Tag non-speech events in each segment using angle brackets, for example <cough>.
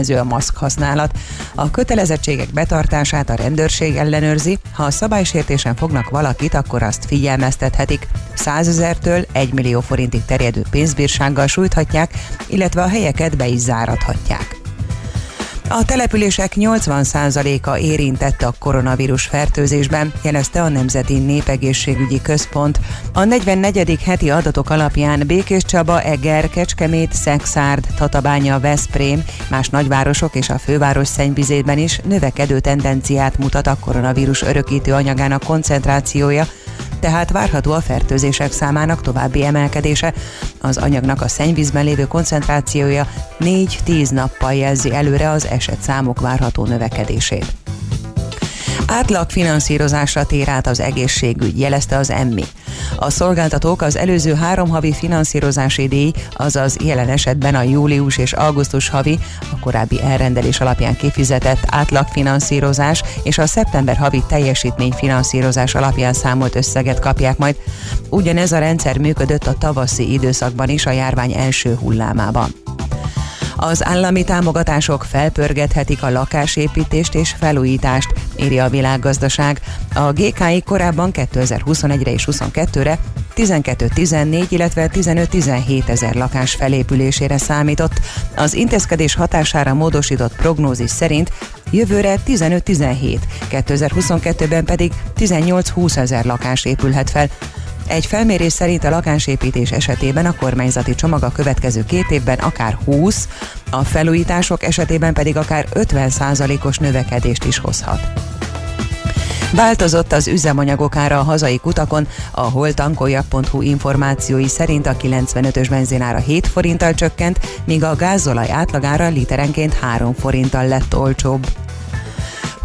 kötelező a maszk használat. A kötelezettségek betartását a rendőrség ellenőrzi, ha a szabálysértésen fognak valakit, akkor azt figyelmeztethetik. 100 ezertől 1 millió forintig terjedő pénzbírsággal sújthatják, illetve a helyeket be is zárathatják. A települések 80%-a érintett a koronavírus fertőzésben, jelezte a Nemzeti Népegészségügyi Központ. A 44. heti adatok alapján Békés Csaba, Eger, Kecskemét, Szexárd, Tatabánya, Veszprém, más nagyvárosok és a főváros szennyvizében is növekedő tendenciát mutat a koronavírus örökítő anyagának koncentrációja, tehát várható a fertőzések számának további emelkedése. Az anyagnak a szennyvízben lévő koncentrációja 4-10 nappal jelzi előre az esetszámok várható növekedését. Átlag finanszírozásra tér át az egészségügy, jelezte az EMMI. A szolgáltatók az előző három havi finanszírozási díj, azaz jelen esetben a július és augusztus havi, a korábbi elrendelés alapján kifizetett átlagfinanszírozás és a szeptember havi teljesítményfinanszírozás alapján számolt összeget kapják majd. Ugyanez a rendszer működött a tavaszi időszakban is a járvány első hullámában. Az állami támogatások felpörgethetik a lakásépítést és felújítást, írja a világgazdaság. A GKI korábban 2021-re és 2022-re 12-14, illetve 15-17 ezer lakás felépülésére számított. Az intézkedés hatására módosított prognózis szerint jövőre 15-17, 2022-ben pedig 18-20 ezer lakás épülhet fel. Egy felmérés szerint a lakásépítés esetében a kormányzati csomag a következő két évben akár 20, a felújítások esetében pedig akár 50 os növekedést is hozhat. Változott az üzemanyagok ára a hazai kutakon, a holtankoljak.hu információi szerint a 95-ös benzinára 7 forinttal csökkent, míg a gázolaj átlagára literenként 3 forinttal lett olcsóbb.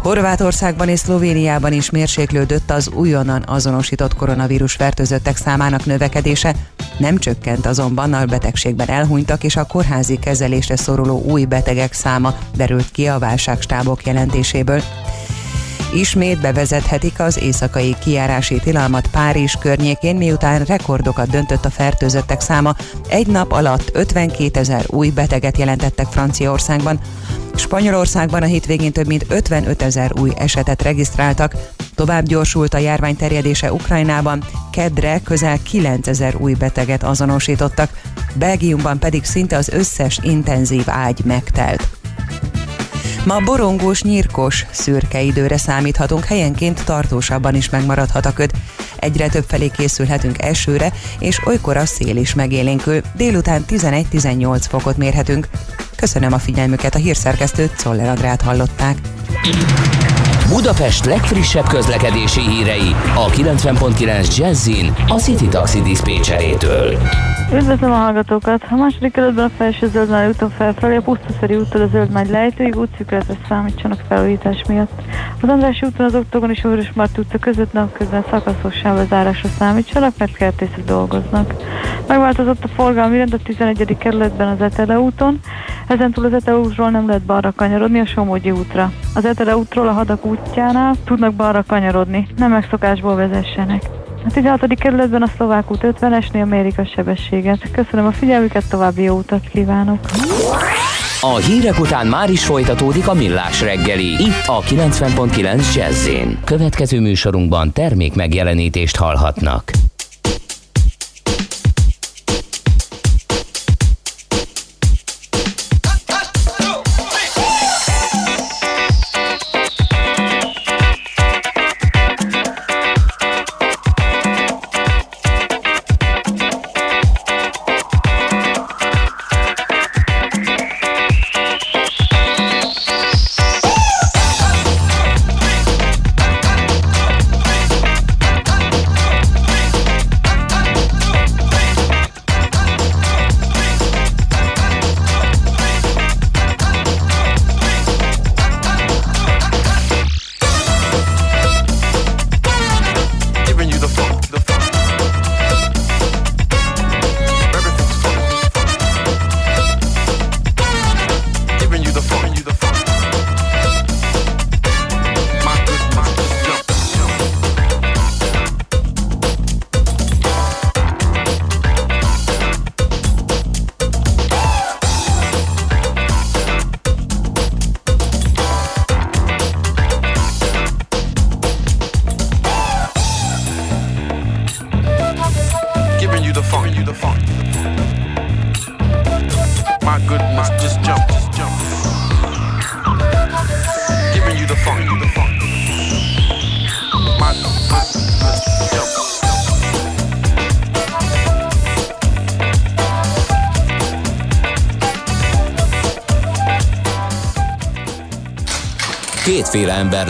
Horvátországban és Szlovéniában is mérséklődött az újonnan azonosított koronavírus fertőzöttek számának növekedése, nem csökkent azonban a betegségben elhunytak és a kórházi kezelésre szoruló új betegek száma derült ki a válságstábok jelentéséből. Ismét bevezethetik az éjszakai kiárási tilalmat Párizs környékén, miután rekordokat döntött a fertőzöttek száma. Egy nap alatt 52 ezer új beteget jelentettek Franciaországban. Spanyolországban a hétvégén több mint 55 ezer új esetet regisztráltak. Tovább gyorsult a járvány terjedése Ukrajnában, kedre közel 9 ezer új beteget azonosítottak, Belgiumban pedig szinte az összes intenzív ágy megtelt. Ma borongós, nyírkos, szürke időre számíthatunk, helyenként tartósabban is megmaradhat a köd. Egyre több felé készülhetünk esőre, és olykor a szél is megélénkül. Délután 11-18 fokot mérhetünk. Köszönöm a figyelmüket, a hírszerkesztőt Czoller Andrát hallották. Budapest legfrissebb közlekedési hírei a 90.9 Jazzin a City Taxi Dispécsejétől. Üdvözlöm a hallgatókat! A második kerületben a felső zöldmány úton felfelé, a Pusztaszeri úttól a zöldmány lejtőig útszükletre számítsanak felújítás miatt. Az Andrási úton az Oktogon és Vörös Mart utca között napközben szakaszos sávlezárásra számítsanak, mert kertészek dolgoznak. Megváltozott a forgalmi rend a 11. kerületben az Etele úton, ezentúl az Etele útról nem lehet balra kanyarodni a Somogyi útra. Az Etele útról a Hadak útjánál tudnak balra kanyarodni, nem megszokásból vezessenek. A 16. kerületben a szlovák út 50-esnél mérik a sebességet. Köszönöm a figyelmüket, további jó utat kívánok! A hírek után már is folytatódik a millás reggeli. Itt a 90.9 jazz Következő műsorunkban termék megjelenítést hallhatnak.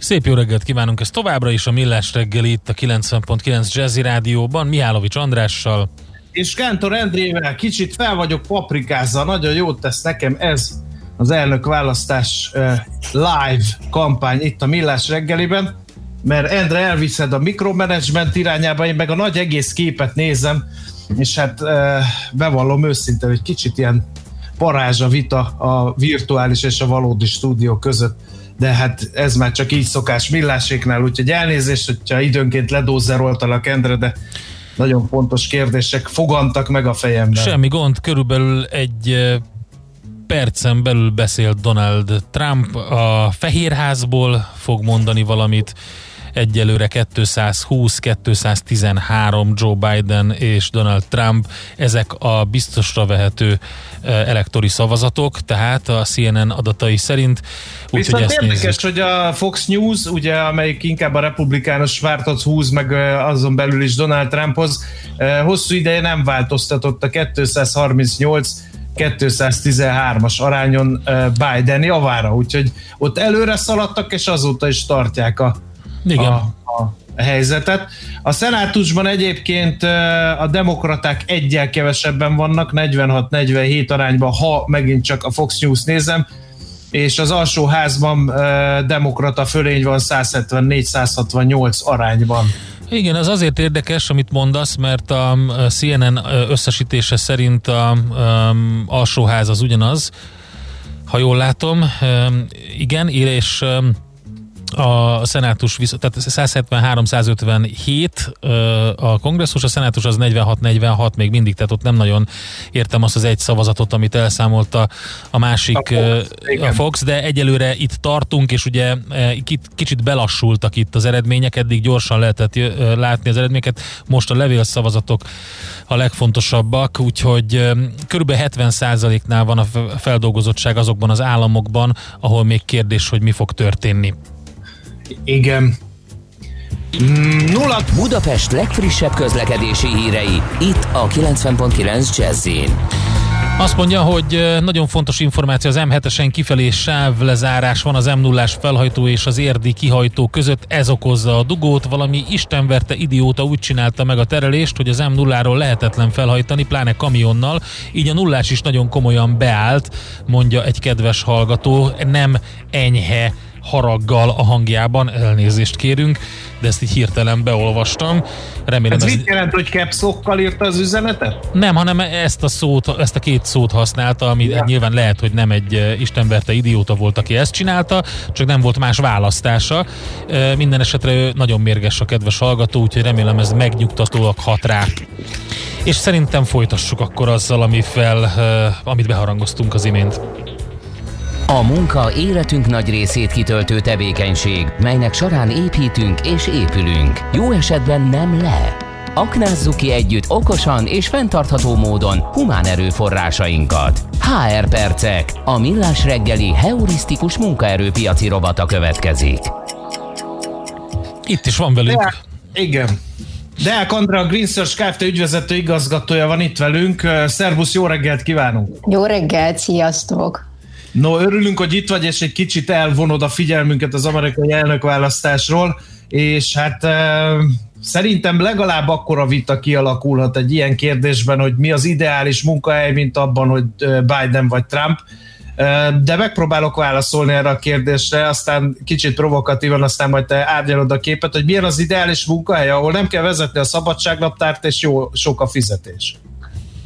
Szép jó reggelt kívánunk, ez továbbra is a Millás reggeli itt a 90.9 Jazzy Rádióban, Mihálovics Andrással. És Kántor Endrével kicsit fel vagyok paprikázza, nagyon jót tesz nekem ez az elnök választás live kampány itt a Millás reggeliben, mert Endre elviszed a mikromanagement irányába, én meg a nagy egész képet nézem, és hát bevallom őszinte, hogy kicsit ilyen parázs a vita a virtuális és a valódi stúdió között de hát ez már csak így szokás milláséknál, úgyhogy elnézést, hogyha időnként ledózeroltalak Endre, de nagyon fontos kérdések fogantak meg a fejemben. Semmi gond, körülbelül egy percen belül beszélt Donald Trump, a Fehérházból fog mondani valamit, egyelőre 220-213 Joe Biden és Donald Trump, ezek a biztosra vehető elektori szavazatok, tehát a CNN adatai szerint. Úgy, Viszont hogy érdekes, nézzük. hogy a Fox News, ugye, amelyik inkább a republikánus vártat húz, meg azon belül is Donald Trumphoz, hosszú ideje nem változtatott a 238 213-as arányon Biden javára, úgyhogy ott előre szaladtak, és azóta is tartják a, Igen. a, a helyzetet. A szenátusban egyébként a demokraták egyel kevesebben vannak, 46-47 arányban, ha megint csak a Fox News nézem, és az alsó házban demokrata fölény van 174-168 arányban. Igen, ez azért érdekes, amit mondasz, mert a CNN összesítése szerint a, a alsóház az ugyanaz, ha jól látom. Igen, és a szenátus, tehát 173-157 a kongresszus, a szenátus az 46-46 még mindig, tehát ott nem nagyon értem azt az egy szavazatot, amit elszámolta a másik a Fox, a Fox de egyelőre itt tartunk, és ugye kicsit belassultak itt az eredmények, eddig gyorsan lehetett látni az eredményeket, most a levél szavazatok a legfontosabbak, úgyhogy kb. 70%-nál van a feldolgozottság azokban az államokban, ahol még kérdés, hogy mi fog történni. Igen. Nulla. Budapest legfrissebb közlekedési hírei, itt a 90.9 jazz azt mondja, hogy nagyon fontos információ az M7-esen kifelé sávlezárás van az m 0 felhajtó és az érdi kihajtó között, ez okozza a dugót, valami istenverte idióta úgy csinálta meg a terelést, hogy az m 0 lehetetlen felhajtani, pláne kamionnal, így a nullás is nagyon komolyan beállt, mondja egy kedves hallgató, nem enyhe haraggal a hangjában, elnézést kérünk, de ezt így hirtelen beolvastam. Remélem ez, ez mit jelent, hogy capsokkal írta az üzenetet? Nem, hanem ezt a szót, ezt a két szót használta, ami ja. nyilván lehet, hogy nem egy eh, istenverte idióta volt, aki ezt csinálta, csak nem volt más választása. Eh, minden esetre nagyon mérges a kedves hallgató, úgyhogy remélem ez megnyugtatóak hat rá. És szerintem folytassuk akkor azzal, amivel, eh, amit beharangoztunk az imént. A munka életünk nagy részét kitöltő tevékenység, melynek során építünk és épülünk. Jó esetben nem le. Aknázzuk ki együtt okosan és fenntartható módon humán erőforrásainkat. HR Percek, a millás reggeli heurisztikus munkaerőpiaci robata következik. Itt is van velünk. De, igen. Deák Andra, a Green Search Kft. ügyvezető igazgatója van itt velünk. Szervusz, jó reggelt kívánunk! Jó reggelt, sziasztok! No, örülünk, hogy itt vagy, és egy kicsit elvonod a figyelmünket az amerikai elnökválasztásról, és hát szerintem legalább akkora vita kialakulhat egy ilyen kérdésben, hogy mi az ideális munkahely, mint abban, hogy Biden vagy Trump. De megpróbálok válaszolni erre a kérdésre, aztán kicsit provokatívan, aztán majd te árnyalod a képet, hogy milyen az ideális munkahely, ahol nem kell vezetni a szabadságnaptárt, és jó, sok a fizetés.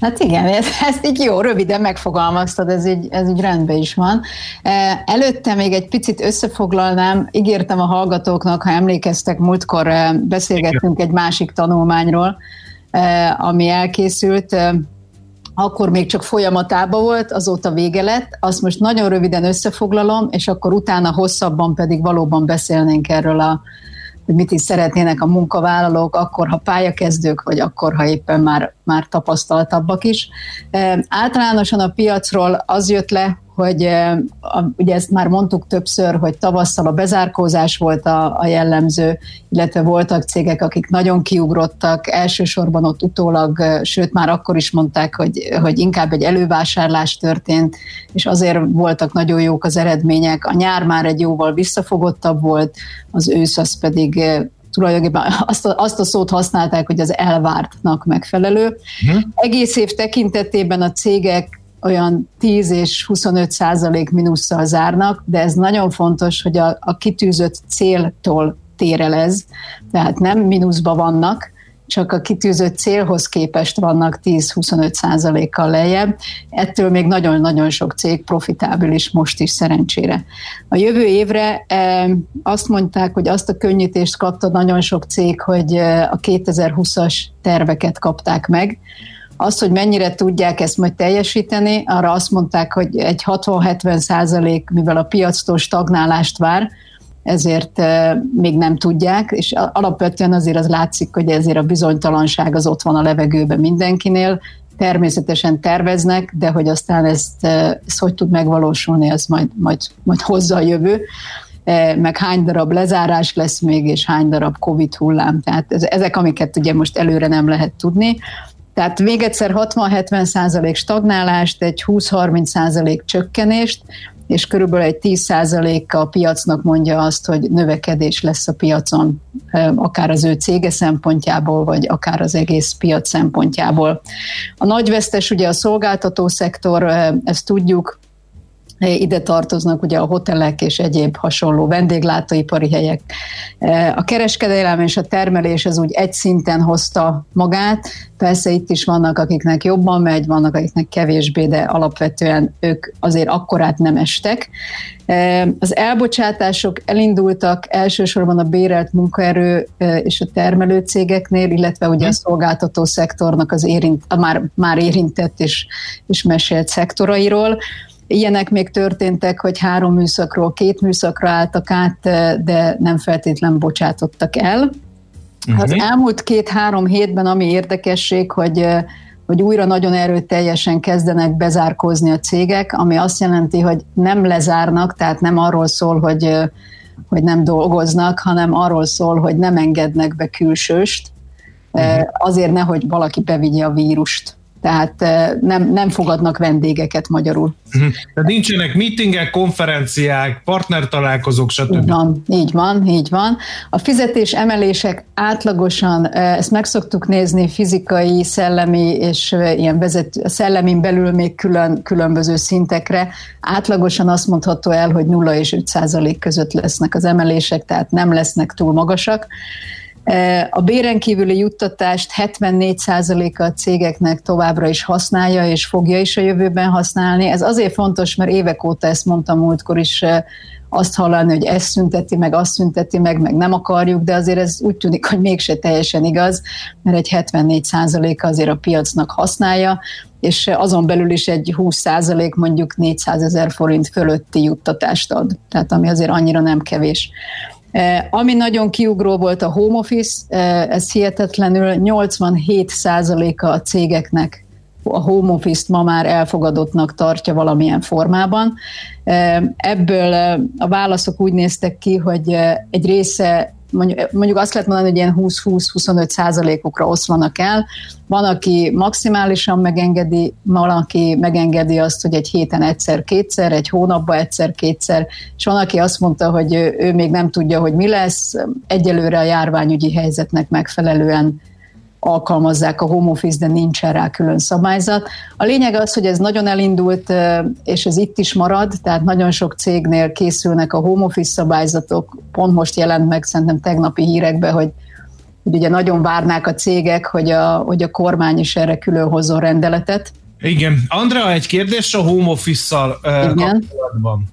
Hát igen, ezt így jó, röviden megfogalmaztad, ez így, ez így rendben is van. E, előtte még egy picit összefoglalnám, ígértem a hallgatóknak, ha emlékeztek, múltkor e, beszélgettünk egy másik tanulmányról, e, ami elkészült, akkor még csak folyamatában volt, azóta vége lett. Azt most nagyon röviden összefoglalom, és akkor utána hosszabban pedig valóban beszélnénk erről a hogy mit is szeretnének a munkavállalók, akkor, ha pályakezdők, vagy akkor, ha éppen már, már tapasztaltabbak is. Általánosan a piacról az jött le, hogy ugye ezt már mondtuk többször, hogy tavasszal a bezárkózás volt a, a jellemző, illetve voltak cégek, akik nagyon kiugrottak, elsősorban ott utólag, sőt már akkor is mondták, hogy, hogy inkább egy elővásárlás történt, és azért voltak nagyon jók az eredmények. A nyár már egy jóval visszafogottabb volt, az ősz az pedig tulajdonképpen azt a, azt a szót használták, hogy az elvártnak megfelelő. Uh-huh. Egész év tekintetében a cégek olyan 10 és 25 százalék mínusszal zárnak, de ez nagyon fontos, hogy a, a kitűzött céltól tér el ez, tehát nem mínuszba vannak, csak a kitűzött célhoz képest vannak 10-25 százalékkal lejjebb. Ettől még nagyon-nagyon sok cég profitábilis most is szerencsére. A jövő évre e, azt mondták, hogy azt a könnyítést kapta nagyon sok cég, hogy e, a 2020-as terveket kapták meg, az, hogy mennyire tudják ezt majd teljesíteni, arra azt mondták, hogy egy 60-70 százalék, mivel a piactól stagnálást vár, ezért még nem tudják, és alapvetően azért az látszik, hogy ezért a bizonytalanság az ott van a levegőben mindenkinél, természetesen terveznek, de hogy aztán ezt, ezt hogy tud megvalósulni, az majd, majd, majd hozza a jövő meg hány darab lezárás lesz még, és hány darab Covid hullám. Tehát ezek, amiket ugye most előre nem lehet tudni. Tehát még egyszer 60-70 százalék stagnálást, egy 20-30 százalék csökkenést, és körülbelül egy 10 százalék a piacnak mondja azt, hogy növekedés lesz a piacon, akár az ő cége szempontjából, vagy akár az egész piac szempontjából. A nagy vesztes ugye a szolgáltató szektor, ezt tudjuk, ide tartoznak ugye a hotelek és egyéb hasonló vendéglátóipari helyek. A kereskedelem és a termelés az úgy egy szinten hozta magát. Persze itt is vannak, akiknek jobban megy, vannak, akiknek kevésbé, de alapvetően ők azért akkorát nem estek. Az elbocsátások elindultak elsősorban a bérelt munkaerő és a termelő cégeknél, illetve ugye a mhm. szolgáltató szektornak az érint, a már, már érintett és, és mesélt szektorairól. Ilyenek még történtek, hogy három műszakról két műszakra álltak át, de nem feltétlen bocsátottak el. Uh-huh. Az elmúlt két-három hétben ami érdekesség, hogy hogy újra nagyon erőteljesen kezdenek bezárkózni a cégek, ami azt jelenti, hogy nem lezárnak, tehát nem arról szól, hogy, hogy nem dolgoznak, hanem arról szól, hogy nem engednek be külsőst, uh-huh. azért nehogy valaki bevigye a vírust tehát nem, nem fogadnak vendégeket magyarul. Mhm. Tehát nincsenek meetingek, konferenciák, partnertalálkozók, stb. Így van, így van, így van. A fizetés emelések átlagosan, ezt meg szoktuk nézni fizikai, szellemi és ilyen vezető, szellemin belül még külön, különböző szintekre. Átlagosan azt mondható el, hogy 0 és 5 százalék között lesznek az emelések, tehát nem lesznek túl magasak. A béren kívüli juttatást 74%-a a cégeknek továbbra is használja, és fogja is a jövőben használni. Ez azért fontos, mert évek óta ezt mondtam múltkor is, azt hallani, hogy ezt szünteti meg, azt szünteti meg, meg nem akarjuk, de azért ez úgy tűnik, hogy mégse teljesen igaz, mert egy 74%-a azért a piacnak használja, és azon belül is egy 20% mondjuk 400 ezer forint fölötti juttatást ad. Tehát ami azért annyira nem kevés. Ami nagyon kiugró volt a home office, ez hihetetlenül 87%-a a cégeknek a home office-t ma már elfogadottnak tartja valamilyen formában. Ebből a válaszok úgy néztek ki, hogy egy része mondjuk, azt lehet mondani, hogy ilyen 20-20-25 százalékokra oszlanak el. Van, aki maximálisan megengedi, van, aki megengedi azt, hogy egy héten egyszer-kétszer, egy hónapban egyszer-kétszer, és van, aki azt mondta, hogy ő, ő még nem tudja, hogy mi lesz, egyelőre a járványügyi helyzetnek megfelelően alkalmazzák a home office, de nincsen rá külön szabályzat. A lényeg az, hogy ez nagyon elindult, és ez itt is marad, tehát nagyon sok cégnél készülnek a home office szabályzatok, pont most jelent meg szerintem tegnapi hírekben, hogy hogy ugye nagyon várnák a cégek, hogy a, hogy a kormány is erre külön hozzon rendeletet. Igen. Andrea, egy kérdés a home office-szal kapcsolatban.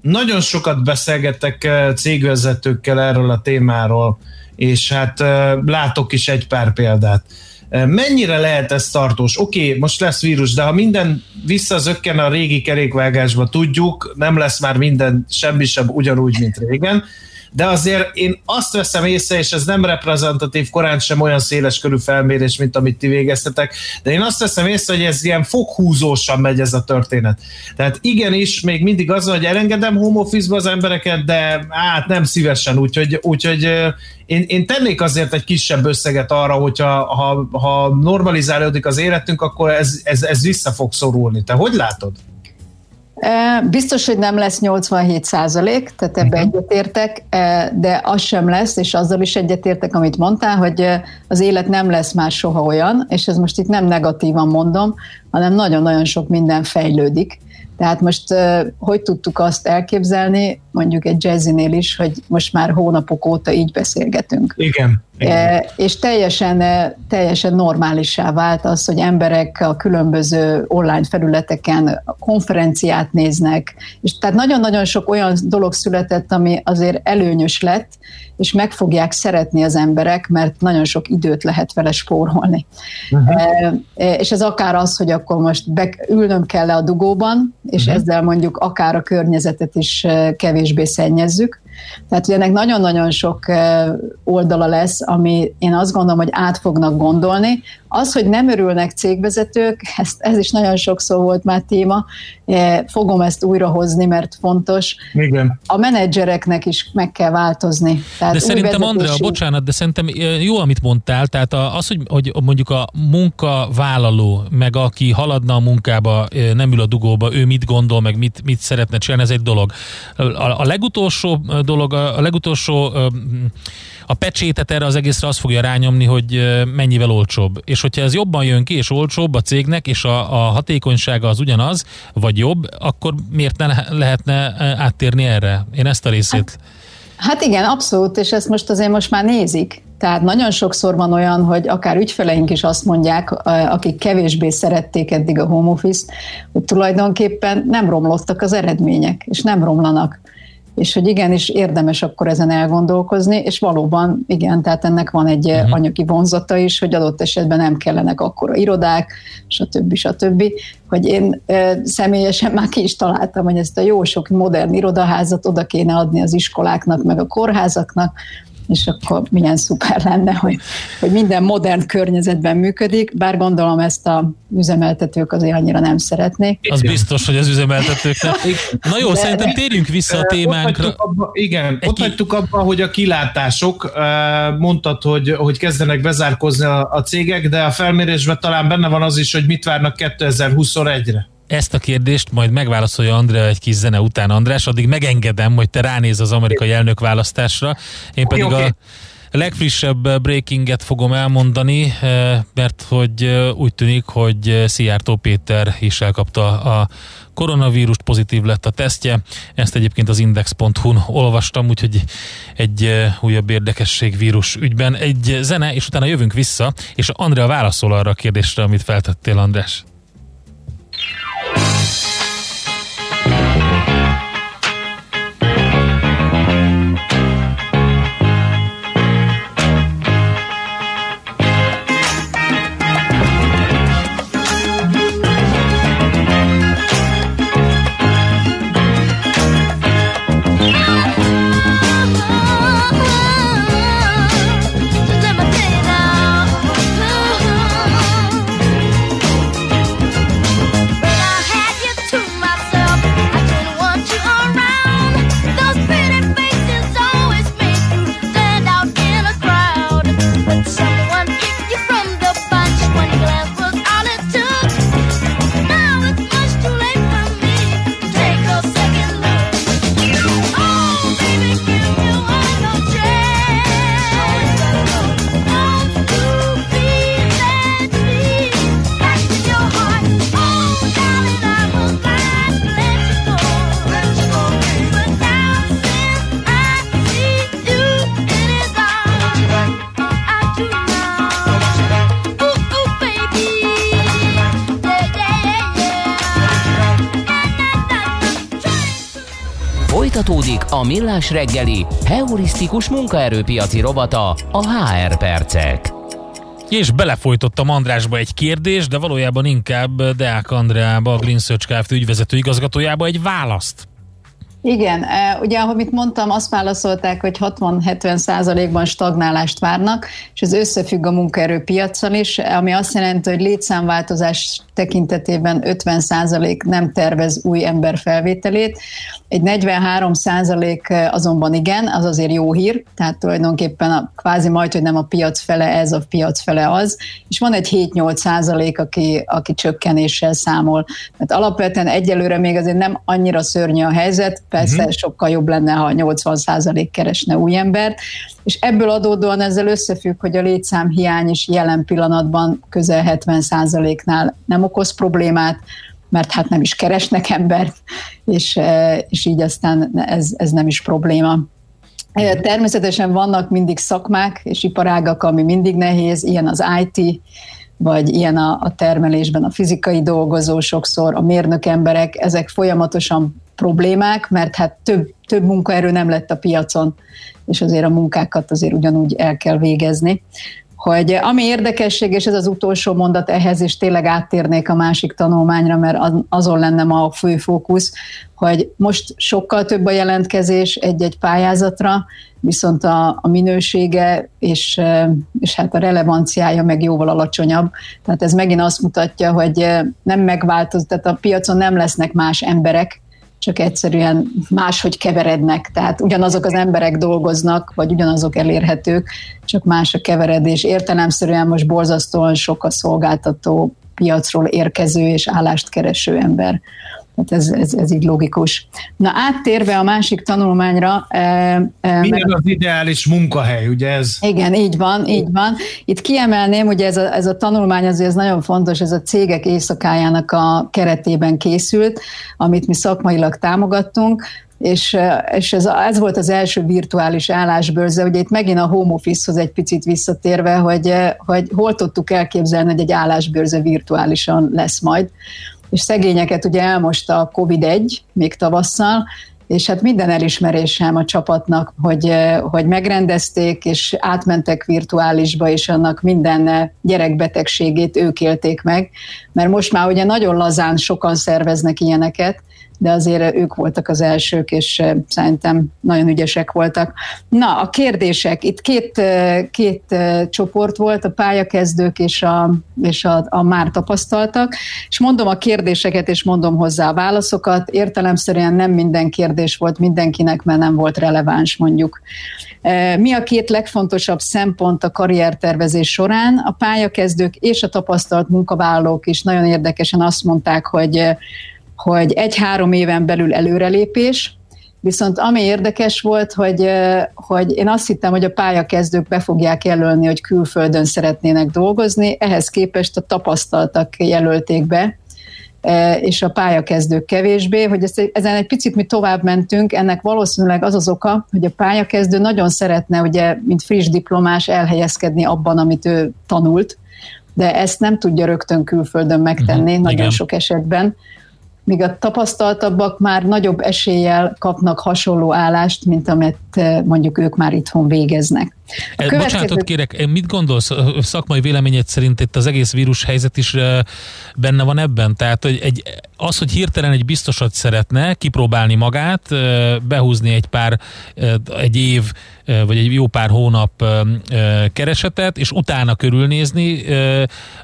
Nagyon sokat beszélgettek cégvezetőkkel erről a témáról és hát látok is egy pár példát. Mennyire lehet ez tartós? Oké, okay, most lesz vírus, de ha minden visszazökken a régi kerékvágásba, tudjuk, nem lesz már minden semmi sem ugyanúgy, mint régen de azért én azt veszem észre, és ez nem reprezentatív, korán sem olyan széles körű felmérés, mint amit ti végeztetek, de én azt veszem észre, hogy ez ilyen foghúzósan megy ez a történet. Tehát igenis, még mindig az, hogy elengedem home az embereket, de hát nem szívesen, úgyhogy, úgyhogy én, én tennék azért egy kisebb összeget arra, hogyha ha, ha normalizálódik az életünk, akkor ez, ez, ez vissza fog szorulni. Te hogy látod? Biztos, hogy nem lesz 87 százalék, tehát ebbe uh-huh. egyetértek, de az sem lesz, és azzal is egyetértek, amit mondtál, hogy az élet nem lesz már soha olyan, és ez most itt nem negatívan mondom, hanem nagyon-nagyon sok minden fejlődik. Tehát most hogy tudtuk azt elképzelni, mondjuk egy jazzinél is, hogy most már hónapok óta így beszélgetünk. Igen. Igen. És teljesen, teljesen normálissá vált az, hogy emberek a különböző online felületeken konferenciát néznek, és tehát nagyon-nagyon sok olyan dolog született, ami azért előnyös lett, és meg fogják szeretni az emberek, mert nagyon sok időt lehet vele spórolni. Uh-huh. És ez akár az, hogy akkor most be, ülnöm kell le a dugóban, és uh-huh. ezzel mondjuk akár a környezetet is kevésbé szennyezzük, tehát, hogy ennek nagyon-nagyon sok oldala lesz, ami én azt gondolom, hogy át fognak gondolni. Az, hogy nem örülnek cégvezetők, <laughs> ez, ez is nagyon sokszor volt már téma, fogom ezt újrahozni, mert fontos. Igen. A menedzsereknek is meg kell változni. Tehát de szerintem, vezetési... Andrea, bocsánat, de szerintem jó, amit mondtál, tehát az, hogy, hogy mondjuk a munkavállaló, meg aki haladna a munkába, nem ül a dugóba, ő mit gondol, meg mit, mit szeretne csinálni, ez egy dolog. A, a legutolsó dolog, a legutolsó a pecsétet erre az egészre azt fogja rányomni, hogy mennyivel olcsóbb. És hogyha ez jobban jön ki, és olcsóbb a cégnek, és a, a hatékonysága az ugyanaz, vagy jobb, akkor miért ne lehetne áttérni erre? Én ezt a részét... Hát, hát igen, abszolút, és ezt most azért most már nézik. Tehát nagyon sokszor van olyan, hogy akár ügyfeleink is azt mondják, akik kevésbé szerették eddig a home office hogy tulajdonképpen nem romlottak az eredmények, és nem romlanak és hogy igenis érdemes akkor ezen elgondolkozni, és valóban igen, tehát ennek van egy uh-huh. anyagi vonzata is, hogy adott esetben nem kellenek akkora irodák, stb. stb. Hogy én e, személyesen már ki is találtam, hogy ezt a jó sok modern irodaházat oda kéne adni az iskoláknak, meg a kórházaknak, és akkor milyen szuper lenne, hogy, hogy minden modern környezetben működik, bár gondolom ezt a üzemeltetők azért annyira nem szeretnék. Az biztos, hogy az üzemeltetők nem. Na jó, de, szerintem térjünk vissza a témánkra. Ott abba, igen, Egy ott hagytuk abban, hogy a kilátások, mondtad, hogy, hogy kezdenek bezárkozni a, a cégek, de a felmérésben talán benne van az is, hogy mit várnak 2021-re ezt a kérdést majd megválaszolja Andrea egy kis zene után, András, addig megengedem, hogy te ránéz az amerikai elnök választásra. Én pedig okay, okay. a legfrissebb breakinget fogom elmondani, eh, mert hogy eh, úgy tűnik, hogy Szijjártó Péter is elkapta a koronavírust, pozitív lett a tesztje. Ezt egyébként az index.hu-n olvastam, úgyhogy egy eh, újabb érdekesség vírus ügyben. Egy zene, és utána jövünk vissza, és Andrea válaszol arra a kérdésre, amit feltettél, András. A Millás reggeli heurisztikus munkaerőpiaci robata, a HR percek. És belefolytottam Andrásba egy kérdés, de valójában inkább Deák Andreába, a Green Search Kft. ügyvezető igazgatójába egy választ. Igen, ugye amit mondtam, azt válaszolták, hogy 60-70 százalékban stagnálást várnak, és ez összefügg a munkaerőpiacsal is, ami azt jelenti, hogy létszámváltozás tekintetében 50 százalék nem tervez új ember felvételét, egy 43 százalék azonban igen, az azért jó hír, tehát tulajdonképpen a, kvázi majd, hogy nem a piac fele ez, a piac fele az, és van egy 7-8 százalék, aki, aki csökkenéssel számol. Tehát alapvetően egyelőre még azért nem annyira szörnyű a helyzet, persze uh-huh. sokkal jobb lenne, ha 80 százalék keresne új embert, és ebből adódóan ezzel összefügg, hogy a létszám hiány is jelen pillanatban közel 70 százaléknál nem okoz problémát, mert hát nem is keresnek embert, és, e, és így aztán ez, ez nem is probléma. E, természetesen vannak mindig szakmák és iparágak, ami mindig nehéz, ilyen az IT, vagy ilyen a, a termelésben a fizikai dolgozó sokszor, a mérnök emberek, ezek folyamatosan problémák, mert hát több, több munkaerő nem lett a piacon, és azért a munkákat azért ugyanúgy el kell végezni hogy ami érdekesség, és ez az utolsó mondat ehhez, és tényleg áttérnék a másik tanulmányra, mert azon lenne ma a fő fókusz, hogy most sokkal több a jelentkezés egy-egy pályázatra, viszont a, a minősége és, és hát a relevanciája meg jóval alacsonyabb. Tehát ez megint azt mutatja, hogy nem megváltozott, tehát a piacon nem lesznek más emberek, csak egyszerűen máshogy keverednek. Tehát ugyanazok az emberek dolgoznak, vagy ugyanazok elérhetők, csak más a keveredés. Értelemszerűen most borzasztóan sok a szolgáltató piacról érkező és állást kereső ember. Tehát ez, ez, ez így logikus. Na áttérve a másik tanulmányra. E, e, Milyen az ideális munkahely, ugye ez? Igen, így van, így van. Itt kiemelném, ugye ez a, ez a tanulmány azért ez nagyon fontos, ez a cégek éjszakájának a keretében készült, amit mi szakmailag támogattunk, és, és ez, ez volt az első virtuális állásbőrze, ugye itt megint a home office-hoz egy picit visszatérve, hogy, hogy hol tudtuk elképzelni, hogy egy állásbőrze virtuálisan lesz majd és szegényeket ugye elmosta a Covid-1 még tavasszal, és hát minden elismerésem a csapatnak, hogy, hogy megrendezték, és átmentek virtuálisba, és annak minden gyerekbetegségét ők élték meg, mert most már ugye nagyon lazán sokan szerveznek ilyeneket, de azért ők voltak az elsők, és eh, szerintem nagyon ügyesek voltak. Na, a kérdések. Itt két, eh, két eh, csoport volt, a pályakezdők és a, és a, a már tapasztaltak, és mondom a kérdéseket, és mondom hozzá a válaszokat. Értelemszerűen nem minden kérdés volt mindenkinek, mert nem volt releváns mondjuk. Mi a két legfontosabb szempont a karriertervezés során? A pályakezdők és a tapasztalt munkavállalók is nagyon érdekesen azt mondták, hogy hogy egy-három éven belül előrelépés, Viszont ami érdekes volt, hogy, hogy én azt hittem, hogy a pályakezdők be fogják jelölni, hogy külföldön szeretnének dolgozni, ehhez képest a tapasztaltak jelölték be, és a pályakezdők kevésbé, hogy ezt, ezen egy picit mi tovább mentünk, ennek valószínűleg az az oka, hogy a pályakezdő nagyon szeretne, ugye, mint friss diplomás elhelyezkedni abban, amit ő tanult, de ezt nem tudja rögtön külföldön megtenni, uh-huh, nagyon igen. sok esetben míg a tapasztaltabbak már nagyobb eséllyel kapnak hasonló állást, mint amit eh, mondjuk ők már itthon végeznek. A következő... Bocsánatot kérek, mit gondolsz, szakmai véleményed szerint itt az egész vírus helyzet is benne van ebben? Tehát hogy egy, az, hogy hirtelen egy biztosat szeretne kipróbálni magát, behúzni egy pár, egy év, vagy egy jó pár hónap keresetet, és utána körülnézni,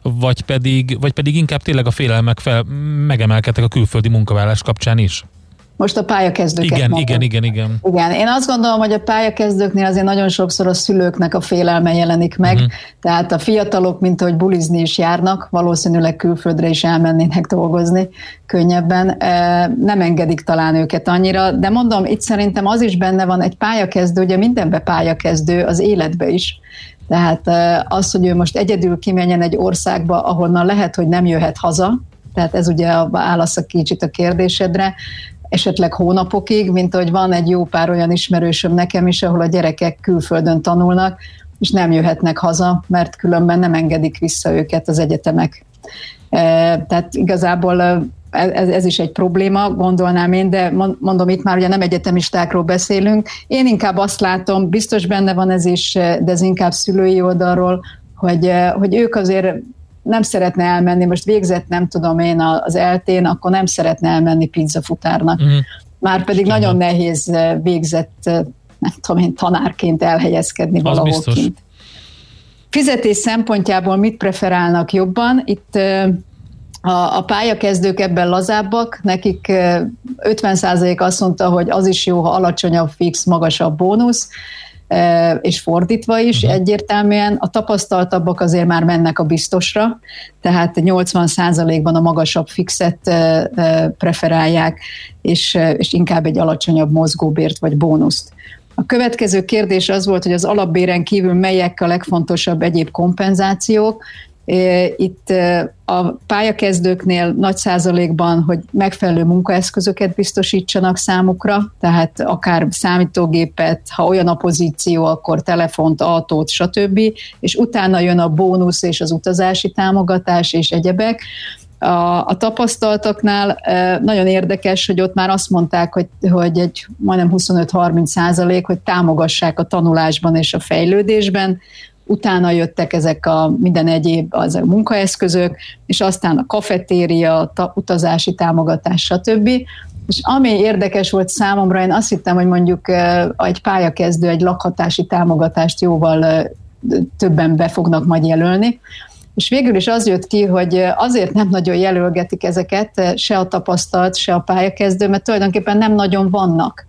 vagy pedig, vagy pedig inkább tényleg a félelmek fel, megemelkedtek a külföldi munkavállás kapcsán is? Most a pályakezdőket igen, igen, igen, igen. Igen, én azt gondolom, hogy a pályakezdőknél azért nagyon sokszor a szülőknek a félelme jelenik meg, uh-huh. tehát a fiatalok, mint hogy bulizni is járnak, valószínűleg külföldre is elmennének dolgozni könnyebben, nem engedik talán őket annyira, de mondom, itt szerintem az is benne van, egy pályakezdő, ugye mindenbe pályakezdő, az életbe is, tehát az, hogy ő most egyedül kimenjen egy országba, ahonnan lehet, hogy nem jöhet haza, tehát ez ugye a válasz a kicsit a kérdésedre, esetleg hónapokig, mint hogy van egy jó pár olyan ismerősöm nekem is, ahol a gyerekek külföldön tanulnak, és nem jöhetnek haza, mert különben nem engedik vissza őket az egyetemek. E, tehát igazából e, ez, ez is egy probléma, gondolnám én, de mondom, itt már ugye nem egyetemistákról beszélünk. Én inkább azt látom, biztos benne van ez is, de ez inkább szülői oldalról, hogy, hogy ők azért nem szeretne elmenni, most végzett nem tudom én az eltén, akkor nem szeretne elmenni pizzafutárnak. Uh-huh. Már pedig nagyon nehéz végzett, nem tudom én, tanárként elhelyezkedni valahol kint. Fizetés szempontjából mit preferálnak jobban? Itt a, a pályakezdők ebben lazábbak, nekik 50% azt mondta, hogy az is jó, ha alacsonyabb fix, magasabb bónusz, és fordítva is uh-huh. egyértelműen. A tapasztaltabbak azért már mennek a biztosra, tehát 80%-ban a magasabb fixet preferálják, és, és inkább egy alacsonyabb mozgóbért vagy bónuszt. A következő kérdés az volt, hogy az alapbéren kívül melyek a legfontosabb egyéb kompenzációk. Itt a pályakezdőknél nagy százalékban, hogy megfelelő munkaeszközöket biztosítsanak számukra, tehát akár számítógépet, ha olyan a pozíció, akkor telefont, autót, stb. És utána jön a bónusz és az utazási támogatás és egyebek. A, a tapasztalatoknál nagyon érdekes, hogy ott már azt mondták, hogy, hogy egy majdnem 25-30 százalék, hogy támogassák a tanulásban és a fejlődésben, utána jöttek ezek a minden egyéb az a munkaeszközök, és aztán a kafetéria, a utazási támogatás, stb. És ami érdekes volt számomra, én azt hittem, hogy mondjuk egy pályakezdő egy lakhatási támogatást jóval többen be fognak majd jelölni. És végül is az jött ki, hogy azért nem nagyon jelölgetik ezeket, se a tapasztalt, se a pályakezdő, mert tulajdonképpen nem nagyon vannak.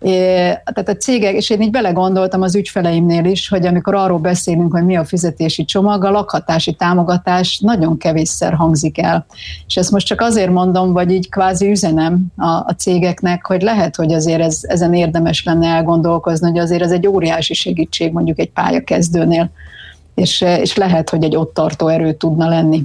Tehát a cégek, és én így belegondoltam az ügyfeleimnél is, hogy amikor arról beszélünk, hogy mi a fizetési csomag, a lakhatási támogatás nagyon kevésszer hangzik el. És ezt most csak azért mondom, vagy így kvázi üzenem a, a cégeknek, hogy lehet, hogy azért ez, ezen érdemes lenne elgondolkozni, hogy azért ez egy óriási segítség mondjuk egy pályakezdőnél, és, és lehet, hogy egy ott tartó erő tudna lenni.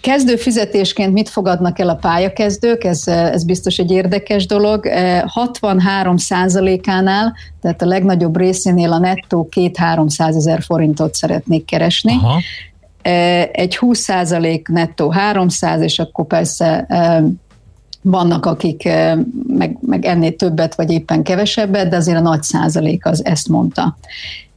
Kezdő fizetésként mit fogadnak el a pályakezdők? Ez, ez biztos egy érdekes dolog. 63 százalékánál, tehát a legnagyobb részénél a nettó 2-300 ezer forintot szeretnék keresni. Aha. Egy 20 százalék nettó 300, és akkor persze vannak, akik meg, meg ennél többet, vagy éppen kevesebbet, de azért a nagy százalék az ezt mondta.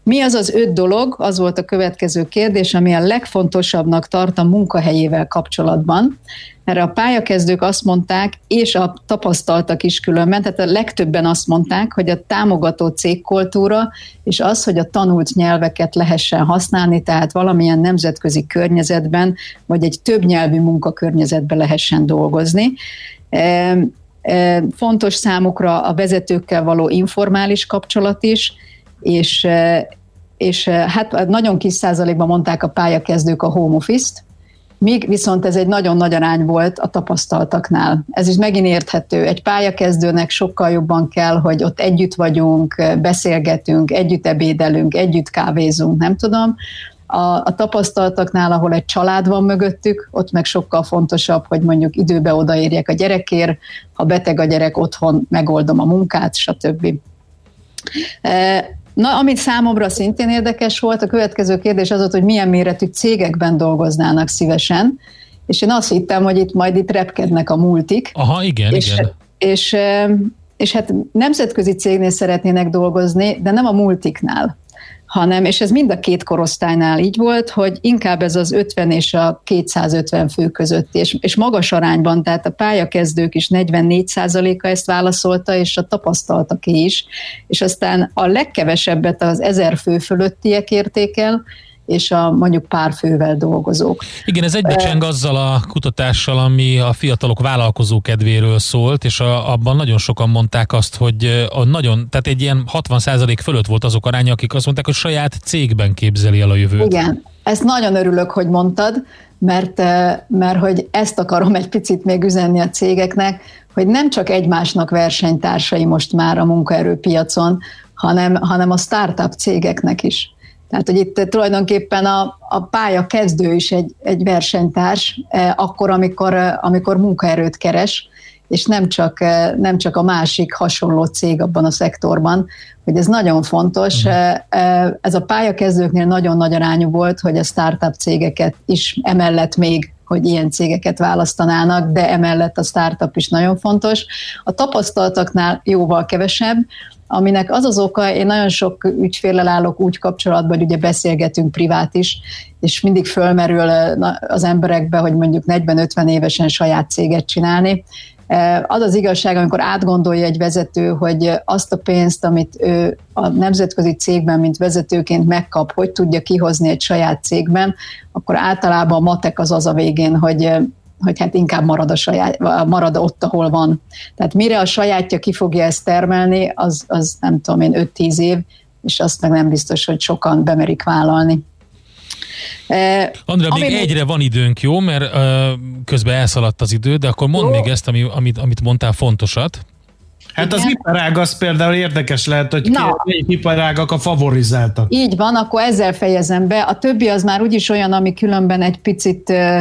Mi az az öt dolog, az volt a következő kérdés, ami a legfontosabbnak tart a munkahelyével kapcsolatban. Erre a pályakezdők azt mondták, és a tapasztaltak is különben, tehát a legtöbben azt mondták, hogy a támogató cégkultúra, és az, hogy a tanult nyelveket lehessen használni, tehát valamilyen nemzetközi környezetben, vagy egy többnyelvű munkakörnyezetben lehessen dolgozni. Fontos számukra a vezetőkkel való informális kapcsolat is, és, és hát nagyon kis százalékban mondták a pályakezdők a home office-t, míg viszont ez egy nagyon nagy arány volt a tapasztaltaknál. Ez is megint érthető. Egy pályakezdőnek sokkal jobban kell, hogy ott együtt vagyunk, beszélgetünk, együtt ebédelünk, együtt kávézunk, nem tudom. A, a tapasztaltaknál, ahol egy család van mögöttük, ott meg sokkal fontosabb, hogy mondjuk időbe odaérjek a gyerekért, ha beteg a gyerek, otthon megoldom a munkát, stb. Na, amit számomra szintén érdekes volt, a következő kérdés az volt, hogy milyen méretű cégekben dolgoznának szívesen, és én azt hittem, hogy itt majd itt repkednek a multik. Aha, igen, és, igen. És, és hát nemzetközi cégnél szeretnének dolgozni, de nem a multiknál hanem, és ez mind a két korosztálynál így volt, hogy inkább ez az 50 és a 250 fő között, és, és magas arányban, tehát a pályakezdők is 44%-a ezt válaszolta, és a tapasztaltaké is, és aztán a legkevesebbet az 1000 fő fölöttiek érték el, és a mondjuk pár fővel dolgozók. Igen, ez egybecseng azzal a kutatással, ami a fiatalok vállalkozó kedvéről szólt, és a, abban nagyon sokan mondták azt, hogy a nagyon, tehát egy ilyen 60% fölött volt azok aránya, akik azt mondták, hogy saját cégben képzeli el a jövőt. Igen, ezt nagyon örülök, hogy mondtad, mert, mert hogy ezt akarom egy picit még üzenni a cégeknek, hogy nem csak egymásnak versenytársai most már a munkaerőpiacon, hanem, hanem a startup cégeknek is. Tehát, hogy itt tulajdonképpen a, a pálya kezdő is egy, egy versenytárs, eh, akkor, amikor, eh, amikor munkaerőt keres, és nem csak, eh, nem csak a másik hasonló cég abban a szektorban, hogy ez nagyon fontos. Uh-huh. Ez a pályakezdőknél nagyon nagy arányú volt, hogy a startup cégeket is emellett még hogy ilyen cégeket választanának, de emellett a startup is nagyon fontos. A tapasztalatoknál jóval kevesebb, aminek az az oka, én nagyon sok ügyféllel állok úgy kapcsolatban, hogy ugye beszélgetünk privát is, és mindig fölmerül az emberekbe, hogy mondjuk 40-50 évesen saját céget csinálni, az az igazság, amikor átgondolja egy vezető, hogy azt a pénzt, amit ő a nemzetközi cégben, mint vezetőként megkap, hogy tudja kihozni egy saját cégben, akkor általában a matek az az a végén, hogy hogy hát inkább marad, a saját, marad ott, ahol van. Tehát mire a sajátja ki fogja ezt termelni, az, az nem tudom én 5-10 év, és azt meg nem biztos, hogy sokan bemerik vállalni. Andrea, még még egyre van időnk, jó? Mert uh, közben elszaladt az idő, de akkor mondd jó. még ezt, ami, amit, amit mondtál fontosat. Hát Igen. az iparág az például érdekes lehet, hogy melyik iparágak a favorizáltak. Így van, akkor ezzel fejezem be. A többi az már úgyis olyan, ami különben egy picit uh,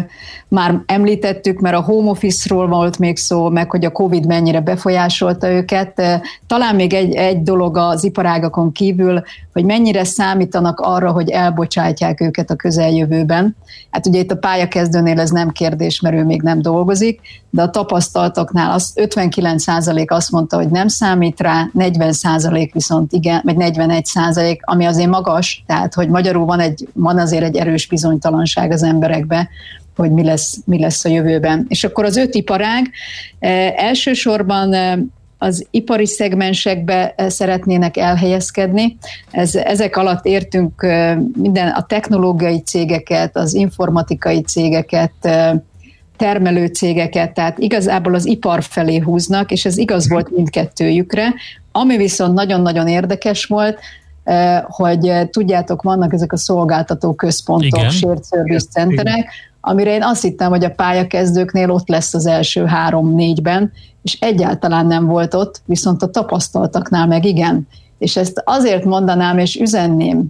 már említettük, mert a home office-ról volt még szó, meg hogy a Covid mennyire befolyásolta őket. Uh, talán még egy, egy dolog az iparágakon kívül, hogy mennyire számítanak arra, hogy elbocsátják őket a közeljövőben. Hát ugye itt a pályakezdőnél ez nem kérdés, mert ő még nem dolgozik, de a tapasztalatoknál az 59% azt mondta, hogy nem számít rá, 40% viszont igen, vagy 41%, ami azért magas, tehát hogy magyarul van, egy, van azért egy erős bizonytalanság az emberekbe, hogy mi lesz, mi lesz a jövőben. És akkor az öt iparág eh, elsősorban eh, az ipari szegmensekbe eh, szeretnének elhelyezkedni. Ez, ezek alatt értünk eh, minden a technológiai cégeket, az informatikai cégeket, eh, termelő cégeket, tehát igazából az ipar felé húznak, és ez igaz volt mindkettőjükre. Ami viszont nagyon-nagyon érdekes volt, hogy tudjátok, vannak ezek a szolgáltató központok, Igen. shared service centerek, amire én azt hittem, hogy a pályakezdőknél ott lesz az első három-négyben, és egyáltalán nem volt ott, viszont a tapasztaltaknál meg igen. És ezt azért mondanám és üzenném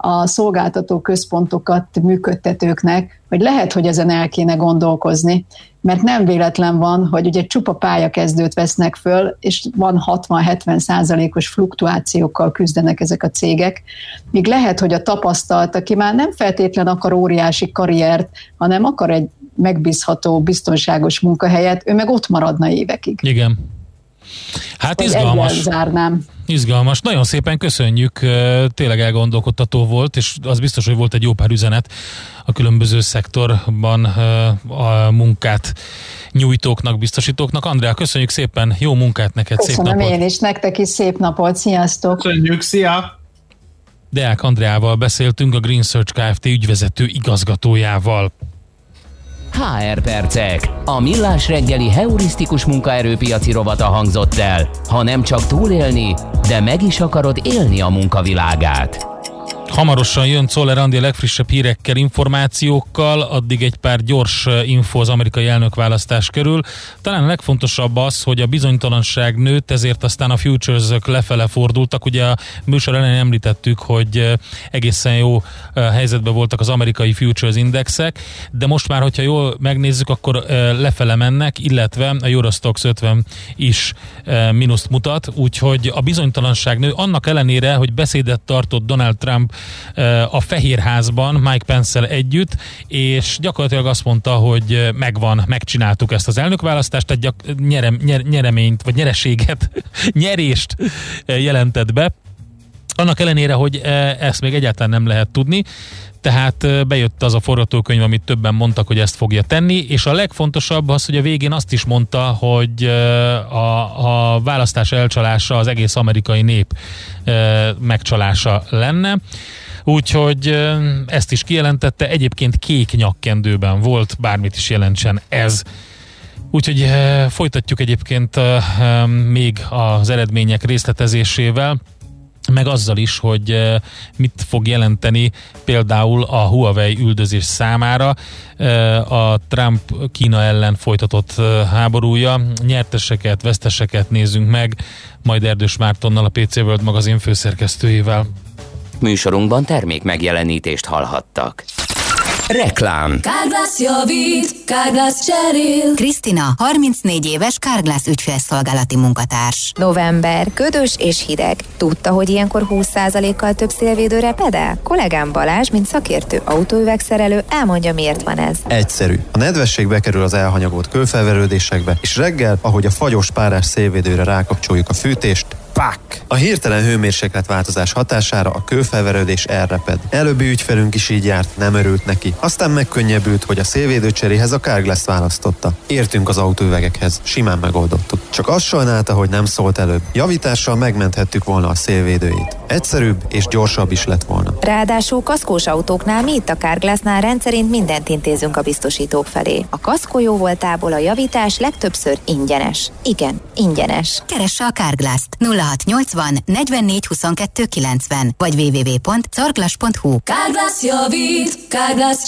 a szolgáltató központokat működtetőknek, hogy lehet, hogy ezen el kéne gondolkozni, mert nem véletlen van, hogy ugye csupa pályakezdőt vesznek föl, és van 60-70 százalékos fluktuációkkal küzdenek ezek a cégek, míg lehet, hogy a tapasztalt, aki már nem feltétlen akar óriási karriert, hanem akar egy megbízható, biztonságos munkahelyet, ő meg ott maradna évekig. Igen. Hát izgalmas. Zárnám. Izgalmas. Nagyon szépen köszönjük. Tényleg elgondolkodtató volt, és az biztos, hogy volt egy jó pár üzenet a különböző szektorban a munkát nyújtóknak, biztosítóknak. Andrea, köszönjük szépen, jó munkát neked, Köszönöm szép napot! én is, nektek is szép napot, sziasztok! Köszönjük, szia! Deák Andreával beszéltünk, a Green Search Kft. ügyvezető igazgatójával. HR percek. A millás reggeli heurisztikus munkaerőpiaci rovata hangzott el. Ha nem csak túlélni, de meg is akarod élni a munkavilágát. Hamarosan jön Czoller Andi a legfrissebb hírekkel, információkkal, addig egy pár gyors info az amerikai elnökválasztás körül. Talán a legfontosabb az, hogy a bizonytalanság nőtt, ezért aztán a futures lefele fordultak. Ugye a műsor elején említettük, hogy egészen jó helyzetben voltak az amerikai futures indexek, de most már, hogyha jól megnézzük, akkor lefele mennek, illetve a Eurostox 50 is mínuszt mutat, úgyhogy a bizonytalanság nő. Annak ellenére, hogy beszédet tartott Donald Trump a Fehérházban Mike pence együtt, és gyakorlatilag azt mondta, hogy megvan, megcsináltuk ezt az elnökválasztást, tehát gyak, nyerem, nyer, nyereményt, vagy nyereséget, <laughs> nyerést jelentett be. Annak ellenére, hogy ezt még egyáltalán nem lehet tudni, tehát bejött az a forgatókönyv, amit többen mondtak, hogy ezt fogja tenni, és a legfontosabb az, hogy a végén azt is mondta, hogy a, a választás elcsalása az egész amerikai nép megcsalása lenne. Úgyhogy ezt is kijelentette, egyébként kék nyakkendőben volt, bármit is jelentsen ez. Úgyhogy folytatjuk egyébként még az eredmények részletezésével meg azzal is, hogy mit fog jelenteni például a Huawei üldözés számára a Trump Kína ellen folytatott háborúja. Nyerteseket, veszteseket nézzünk meg, majd Erdős Mártonnal a PC World magazin főszerkesztőjével. Műsorunkban termék megjelenítést hallhattak. Reklám Kárglász javít, Kárglász cserél. Krisztina, 34 éves Kárglász ügyfélszolgálati munkatárs. November, ködös és hideg. Tudta, hogy ilyenkor 20%-kal több szélvédőre pedál? Kollégám Balázs, mint szakértő autóüvegszerelő, elmondja, miért van ez. Egyszerű. A nedvesség bekerül az elhanyagolt kőfelverődésekbe, és reggel, ahogy a fagyos párás szélvédőre rákapcsoljuk a fűtést, Pak! A hirtelen hőmérsékletváltozás hatására a kőfelverődés elreped. Előbbi ügyfelünk is így járt, nem örült neki. Aztán megkönnyebbült, hogy a szélvédőcseréhez a Carglass választotta. Értünk az autóüvegekhez, simán megoldottuk. Csak azt sajnálta, hogy nem szólt előbb. Javítással megmenthettük volna a szélvédőjét. Egyszerűbb és gyorsabb is lett volna. Ráadásul kaszkós autóknál mi itt a Carglassnál rendszerint mindent intézünk a biztosítók felé. A kaszkó jó voltából a javítás legtöbbször ingyenes. Igen, ingyenes. Keresse a Carglass-t 0680 44 22 90 vagy www.carglass.hu Kárglász javít, Kárglász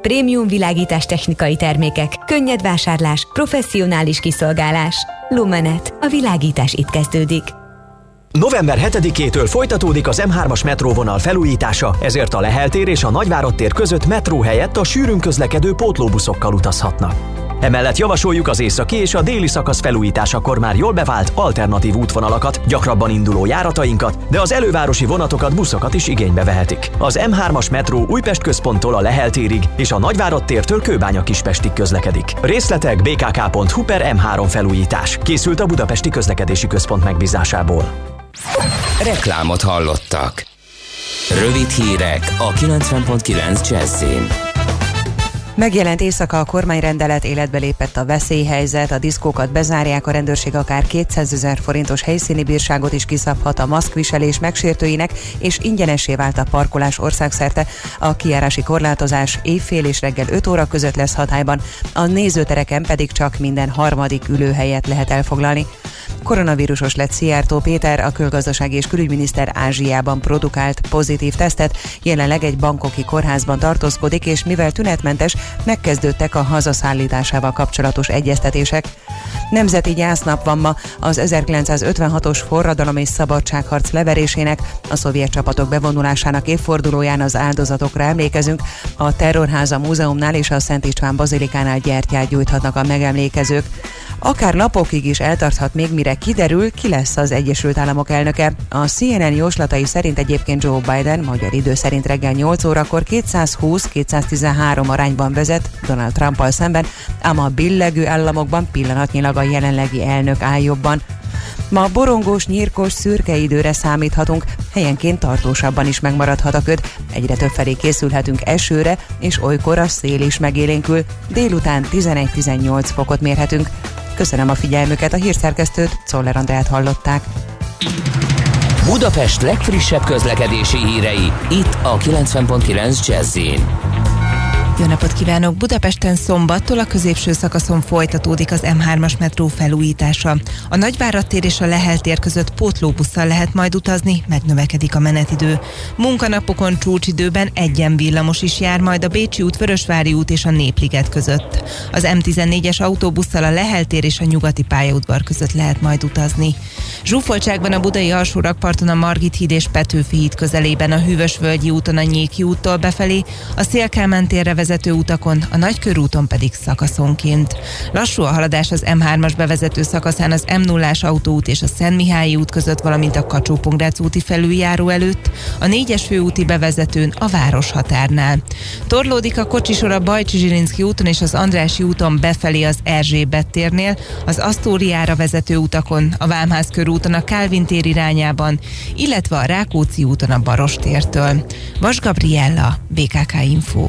Prémium világítás technikai termékek, könnyed vásárlás, professzionális kiszolgálás. Lumenet. A világítás itt kezdődik. November 7-től folytatódik az M3-as metróvonal felújítása, ezért a Lehel tér és a Nagyvárad tér között metró helyett a sűrűn közlekedő pótlóbuszokkal utazhatnak. Emellett javasoljuk az északi és a déli szakasz felújításakor már jól bevált alternatív útvonalakat, gyakrabban induló járatainkat, de az elővárosi vonatokat, buszokat is igénybe vehetik. Az M3-as metró Újpest központtól a Lehel térig és a Nagyvárad tértől Kőbánya Kispestig közlekedik. Részletek bkk.hu per M3 felújítás. Készült a Budapesti Közlekedési Központ megbízásából. Reklámot hallottak. Rövid hírek a 90.9 Jazzin. Megjelent éjszaka a kormányrendelet, életbe lépett a veszélyhelyzet, a diszkókat bezárják, a rendőrség akár 200 ezer forintos helyszíni bírságot is kiszabhat a maszkviselés megsértőinek, és ingyenesé vált a parkolás országszerte. A kiárási korlátozás évfél és reggel 5 óra között lesz hatályban, a nézőtereken pedig csak minden harmadik ülőhelyet lehet elfoglalni. Koronavírusos lett Szijjártó Péter, a külgazdasági és külügyminiszter Ázsiában produkált pozitív tesztet, jelenleg egy bankoki kórházban tartózkodik, és mivel tünetmentes, megkezdődtek a hazaszállításával kapcsolatos egyeztetések. Nemzeti gyásznap van ma az 1956-os forradalom és szabadságharc leverésének, a szovjet csapatok bevonulásának évfordulóján az áldozatokra emlékezünk. A Terrorháza Múzeumnál és a Szent István Bazilikánál gyertyát gyújthatnak a megemlékezők. Akár napokig is eltarthat még, mire kiderül, ki lesz az Egyesült Államok elnöke. A CNN jóslatai szerint egyébként Joe Biden magyar idő szerint reggel 8 órakor 220-213 arányban vezet Donald Trumpal szemben, ám a billegő államokban pillanatnyilag a jelenlegi elnök áll jobban. Ma borongós, nyírkos, szürke időre számíthatunk, helyenként tartósabban is megmaradhat a köd, egyre több felé készülhetünk esőre, és olykor a szél is megélénkül, délután 11-18 fokot mérhetünk. Köszönöm a figyelmüket, a hírszerkesztőt, Czoller Andrát hallották. Budapest legfrissebb közlekedési hírei, itt a 90.9 jazz jó napot kívánok! Budapesten szombattól a középső szakaszon folytatódik az M3-as metró felújítása. A Nagyvárad tér és a Lehel tér között pótlóbusszal lehet majd utazni, megnövekedik a menetidő. Munkanapokon csúcsidőben egyen villamos is jár majd a Bécsi út, Vörösvári út és a Népliget között. Az M14-es autóbusszal a Lehel tér és a Nyugati pályaudvar között lehet majd utazni. Zsúfoltság van a budai alsórakparton a Margit híd és Petőfi híd közelében, a Hűvösvölgyi úton a Nyéki úttól befelé, a Szélkámán térre bevezető utakon, a Nagykörúton pedig szakaszonként. Lassú a haladás az M3-as bevezető szakaszán az m 0 autóút és a Szent Mihályi út között, valamint a kacsó úti felüljáró előtt, a 4-es főúti bevezetőn a város határnál. Torlódik a kocsisor a Bajcsi Zsilinszki úton és az Andrási úton befelé az Erzsébet térnél, az Asztóriára vezető utakon, a Vámház körúton a Kálvin tér irányában, illetve a Rákóczi úton a Barostértől. Vas Gabriella, BKK Info.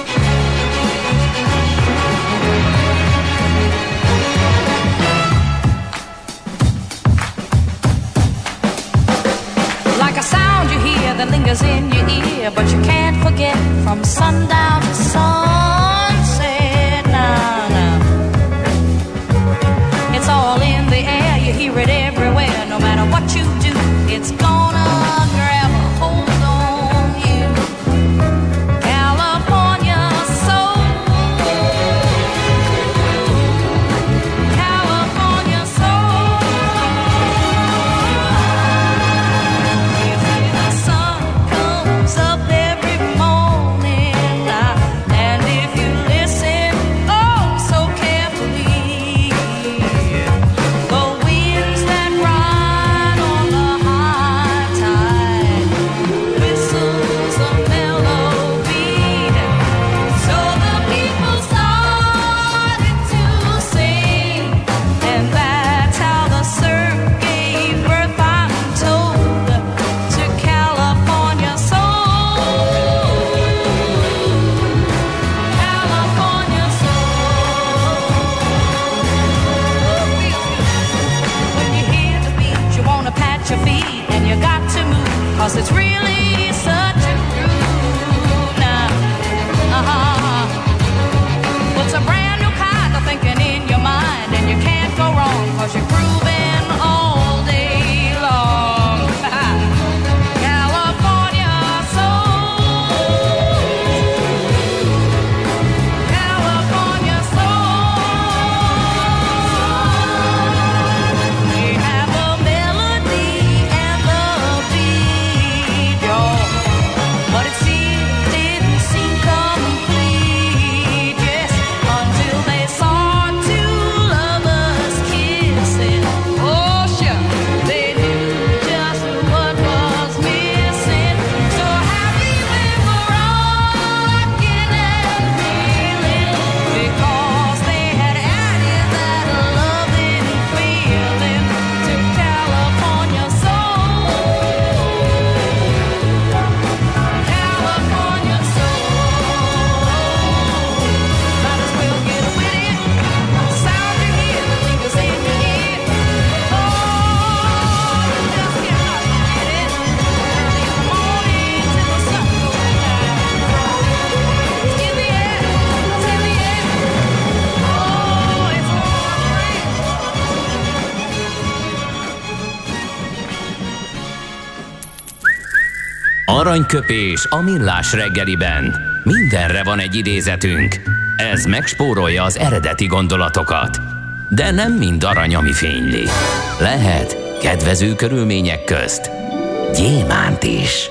Aranyköpés a millás reggeliben. Mindenre van egy idézetünk. Ez megspórolja az eredeti gondolatokat. De nem mind arany, ami fényli. Lehet kedvező körülmények közt gyémánt is.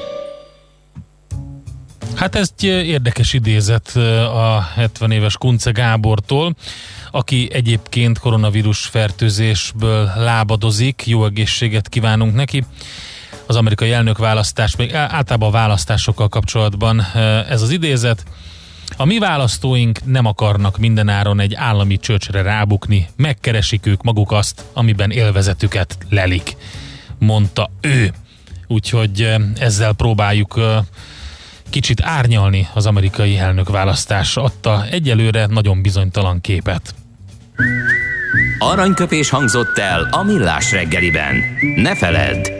Hát ez egy érdekes idézet a 70 éves Kunce Gábortól, aki egyébként koronavírus fertőzésből lábadozik. Jó egészséget kívánunk neki az amerikai elnökválasztás, még általában a választásokkal kapcsolatban ez az idézet. A mi választóink nem akarnak mindenáron egy állami csöcsre rábukni, megkeresik ők maguk azt, amiben élvezetüket lelik, mondta ő. Úgyhogy ezzel próbáljuk kicsit árnyalni az amerikai elnökválasztás adta egyelőre nagyon bizonytalan képet. Aranyköpés hangzott el a millás reggeliben. Ne feledd,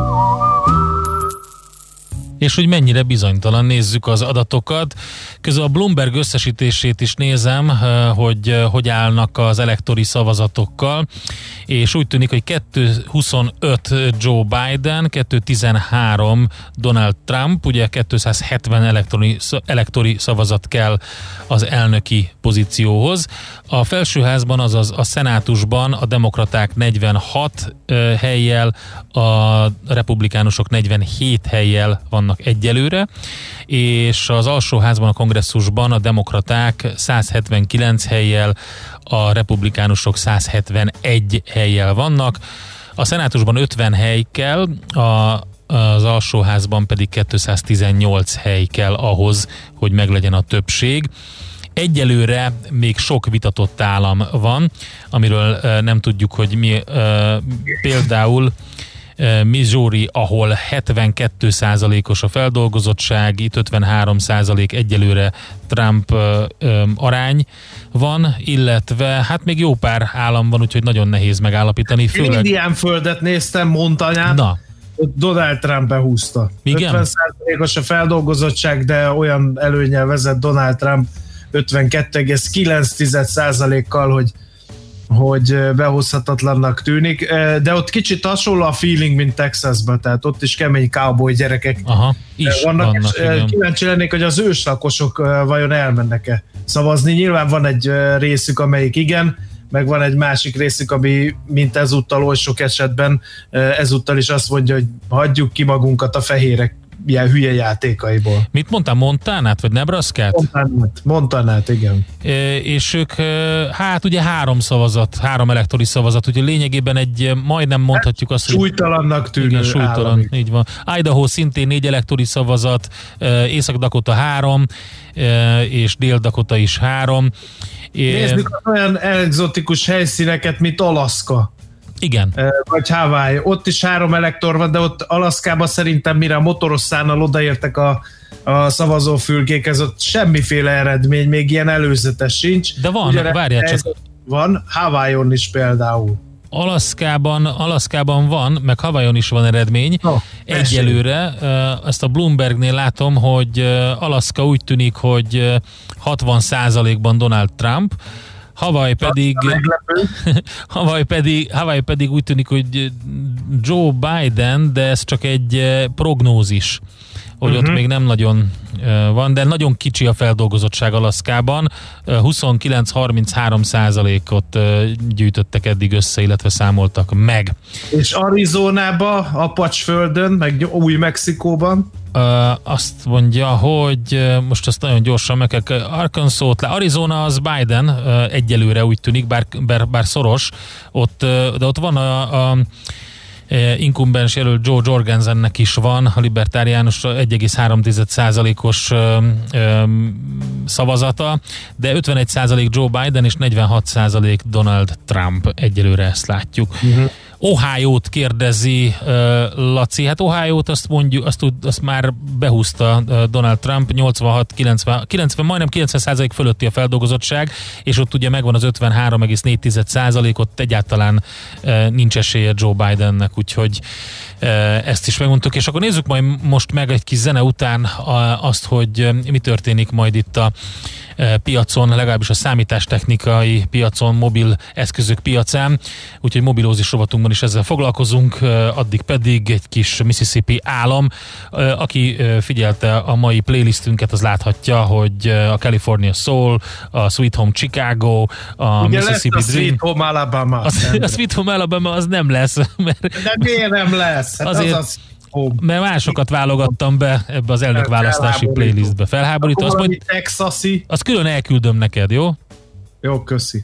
És hogy mennyire bizonytalan nézzük az adatokat. Közben a Bloomberg összesítését is nézem, eh, hogy eh, hogy állnak az elektori szavazatokkal, és úgy tűnik, hogy 225 Joe Biden, 213 Donald Trump, ugye 270 elektori, elektori szavazat kell az elnöki pozícióhoz. A felsőházban, azaz a szenátusban a demokraták 46 eh, helyjel, a republikánusok 47 helyjel vannak egyelőre, és az alsóházban, a kongresszusban a demokraták 179 helyjel, a republikánusok 171 helyjel vannak. A szenátusban 50 hely kell, a, az alsóházban pedig 218 hely kell ahhoz, hogy meglegyen a többség. Egyelőre még sok vitatott állam van, amiről nem tudjuk, hogy mi például Missouri, ahol 72%-os a feldolgozottság, itt 53% egyelőre Trump arány van, illetve hát még jó pár állam van, úgyhogy nagyon nehéz megállapítani. Főleg... Én Indián földet néztem, Montanyát. Na. Donald Trump behúzta. Igen? 50%-os a feldolgozottság, de olyan előnyel vezet Donald Trump 52,9%-kal, hogy hogy behozhatatlannak tűnik, de ott kicsit hasonló a feeling, mint Texasban, tehát ott is kemény cowboy gyerekek Aha, is vannak. vannak és kíváncsi lennék, hogy az őslakosok vajon elmennek-e szavazni. Nyilván van egy részük, amelyik igen, meg van egy másik részük, ami mint ezúttal oly sok esetben ezúttal is azt mondja, hogy hagyjuk ki magunkat a fehérek ilyen hülye játékaiból. Mit mondtam, Montanát, vagy Nebraskát? Montanát, Montanát, igen. E, és ők, hát ugye három szavazat, három elektori szavazat, ugye lényegében egy, majdnem mondhatjuk azt, hogy... Súlytalannak tűnő igen, súlytalan, állami. így van. Idaho szintén négy elektori szavazat, Észak-Dakota három, és Dél-Dakota is három. Nézzük olyan egzotikus helyszíneket, mint Alaszka. Igen. Vagy Hawaii. Ott is három elektor van, de ott Alaszkában szerintem mire a motoros szánnal odaértek a, a szavazófülkékhez, ott semmiféle eredmény, még ilyen előzetes sincs. De van, Ugye, várjál csak. Van, Hawaii-on is például. Alaszkában, Alaszkában van, meg Hawaiion is van eredmény. No, Egyelőre ezt a Bloombergnél látom, hogy Alaszka úgy tűnik, hogy 60%-ban Donald Trump, Hawaii pedig, <laughs> Hawaii pedig, Hawaii pedig úgy tűnik, hogy Joe Biden, de ez csak egy prognózis hogy uh-huh. ott mhm. még nem nagyon van, de nagyon kicsi a feldolgozottság Alaszkában. 29-33 százalékot gyűjtöttek eddig össze, illetve számoltak meg. És Arizonába, Apacsföldön, meg Új-Mexikóban? azt mondja, hogy most azt nagyon gyorsan meg kell, Arkansas-t le, Arizona az Biden egyelőre úgy tűnik, bár, bár, bár szoros, ott, de ott van a, a inkumbens jelölt Joe Jorgensennek is van, a libertáriánus 1,3%-os szavazata, de 51% Joe Biden és 46% Donald Trump egyelőre ezt látjuk. Uh-huh. Ohio-t kérdezi Laci. Hát Ohio-t azt mondjuk, azt, azt már behúzta Donald Trump, 86, 90, 90, majdnem 90 százalék fölötti a feldolgozottság, és ott ugye megvan az 53,4 százalék, ott egyáltalán nincs esélye Joe Bidennek, úgyhogy ezt is megmondtuk, és akkor nézzük majd most meg egy kis zene után azt, hogy mi történik majd itt a piacon, legalábbis a számítástechnikai piacon, mobil eszközök piacán, úgyhogy mobilózis rovatunkban is ezzel foglalkozunk, addig pedig egy kis Mississippi állam. Aki figyelte a mai playlistünket, az láthatja, hogy a California Soul, a Sweet Home Chicago, a Ugye Mississippi lesz a Dream. Sweet Home Alabama. Az, a Sweet Home Alabama az nem lesz. <laughs> Mert De miért nem lesz? Hát azért, az az mert másokat válogattam be ebbe az elnökválasztási playlistbe. Felháborító. Azt mondja, Texasi. Azt külön elküldöm neked, jó? Jó, köszi.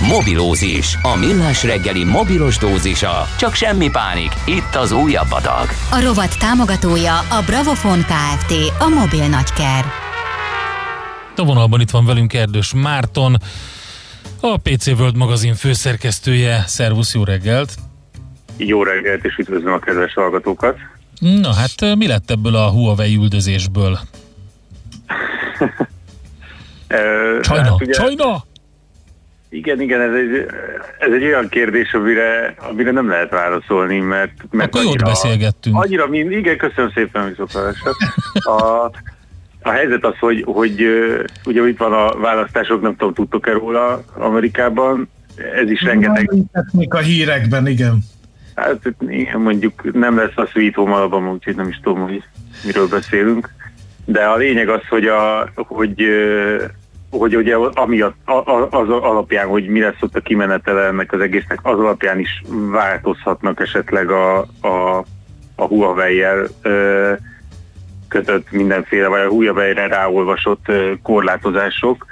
Mobilózis, a millás reggeli mobilos dózisa. Csak semmi pánik, itt az újabb adag. A rovat támogatója a Bravofon Kft. A mobil nagyker. A vonalban itt van velünk Erdős Márton, a PC World magazin főszerkesztője. Szervusz, jó reggelt! Jó reggelt, és üdvözlöm a kedves hallgatókat! Na hát mi lett ebből a Huawei üldözésből? <laughs> Csajna, hát ugye, Csajna! Igen, igen, ez egy, ez egy olyan kérdés, amire, amire nem lehet válaszolni, mert... mert Akkor annyira, beszélgettünk. Annyira mind, igen, köszönöm szépen, viszontlátásra. <laughs> A, a helyzet az, hogy, hogy ugye itt van a választások, nem tudom, tudtok-e róla Amerikában, ez is rengeteg... a hírekben, igen. Hát igen, mondjuk nem lesz a Sweet Home alapban, úgyhogy nem is tudom, hogy miről beszélünk. De a lényeg az, hogy, a, hogy hogy ugye amiatt, az alapján, hogy mi lesz ott a kimenetele ennek az egésznek, az alapján is változhatnak esetleg a, a, a Huawei-jel kötött mindenféle, vagy a Huawei-re ráolvasott korlátozások,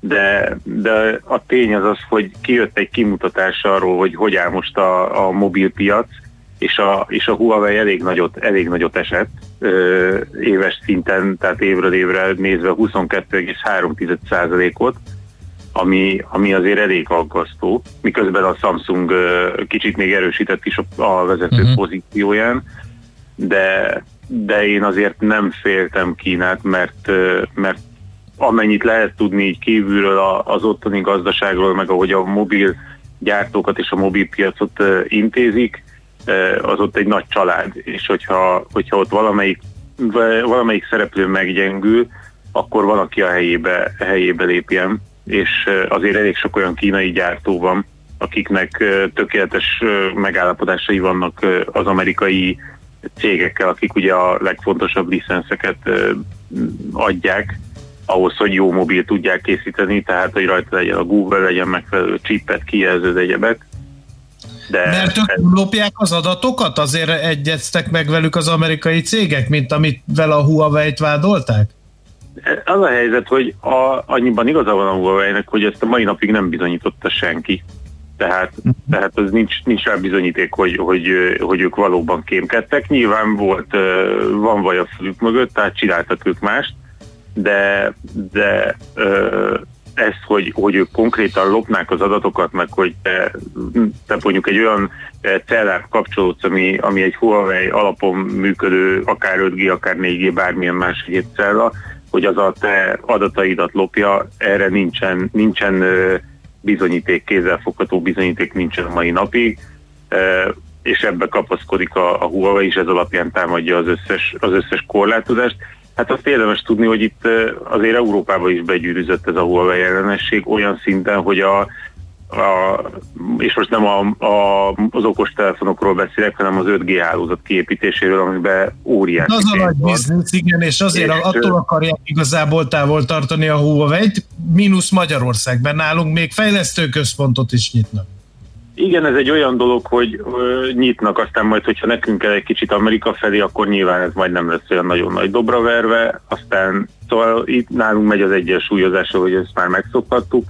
de, de a tény az az, hogy kijött egy kimutatás arról, hogy hogy áll most a, a mobilpiac, és a, és a Huawei elég nagyot, elég nagyot esett ö, éves szinten, tehát évről évre nézve 22,3%-ot, ami, ami azért elég aggasztó, miközben a Samsung ö, kicsit még erősített is a, a vezető uh-huh. pozícióján, de, de én azért nem féltem Kínát, mert, mert amennyit lehet tudni így kívülről az ottani gazdaságról, meg ahogy a mobil gyártókat és a mobilpiacot intézik, az ott egy nagy család, és hogyha, hogyha ott valamelyik, valamelyik szereplő meggyengül, akkor van, aki a helyébe, helyébe lépjen, és azért elég sok olyan kínai gyártó van, akiknek tökéletes megállapodásai vannak az amerikai cégekkel, akik ugye a legfontosabb licenszeket adják, ahhoz, hogy jó mobil tudják készíteni, tehát hogy rajta legyen a Google, legyen megfelelő chipet, kijelződ, egyebek. De Mert ők ez... lopják az adatokat? Azért egyeztek meg velük az amerikai cégek, mint amit vele a Huawei-t vádolták? Az a helyzet, hogy a, annyiban igaza van a Huawei-nek, hogy ezt a mai napig nem bizonyította senki. Tehát, tehát az nincs, nincs rá bizonyíték, hogy, hogy, hogy ők valóban kémkedtek. Nyilván volt, van vaj a fülük mögött, tehát csináltak ők mást, de, de ezt, hogy, hogy ők konkrétan lopnák az adatokat, meg hogy te, te mondjuk egy olyan cellát kapcsolódsz, ami, ami egy Huawei alapon működő, akár 5G, akár 4G, bármilyen más egyéb cella, hogy az a te adataidat lopja, erre nincsen, nincsen bizonyíték, kézzelfogható bizonyíték nincsen a mai napig, és ebbe kapaszkodik a, a Huawei, és ez alapján támadja az összes, az összes korlátozást. Hát azt érdemes tudni, hogy itt azért Európában is begyűrűzött ez a Huawei ellenesség olyan szinten, hogy a, a, és most nem a, a, az okostelefonokról beszélek, hanem az 5G hálózat kiépítéséről, amiben óriási Az a nagy biznisz, igen, és azért és attól akarják igazából távol tartani a Huawei-t, mínusz Magyarországban nálunk még fejlesztőközpontot is nyitnak. Igen, ez egy olyan dolog, hogy ö, nyitnak, aztán majd, hogyha nekünk kell egy kicsit Amerika felé, akkor nyilván ez majd nem lesz olyan nagyon nagy dobra verve, aztán szóval itt nálunk megy az egyensúlyozás, hogy ezt már megszokhattuk,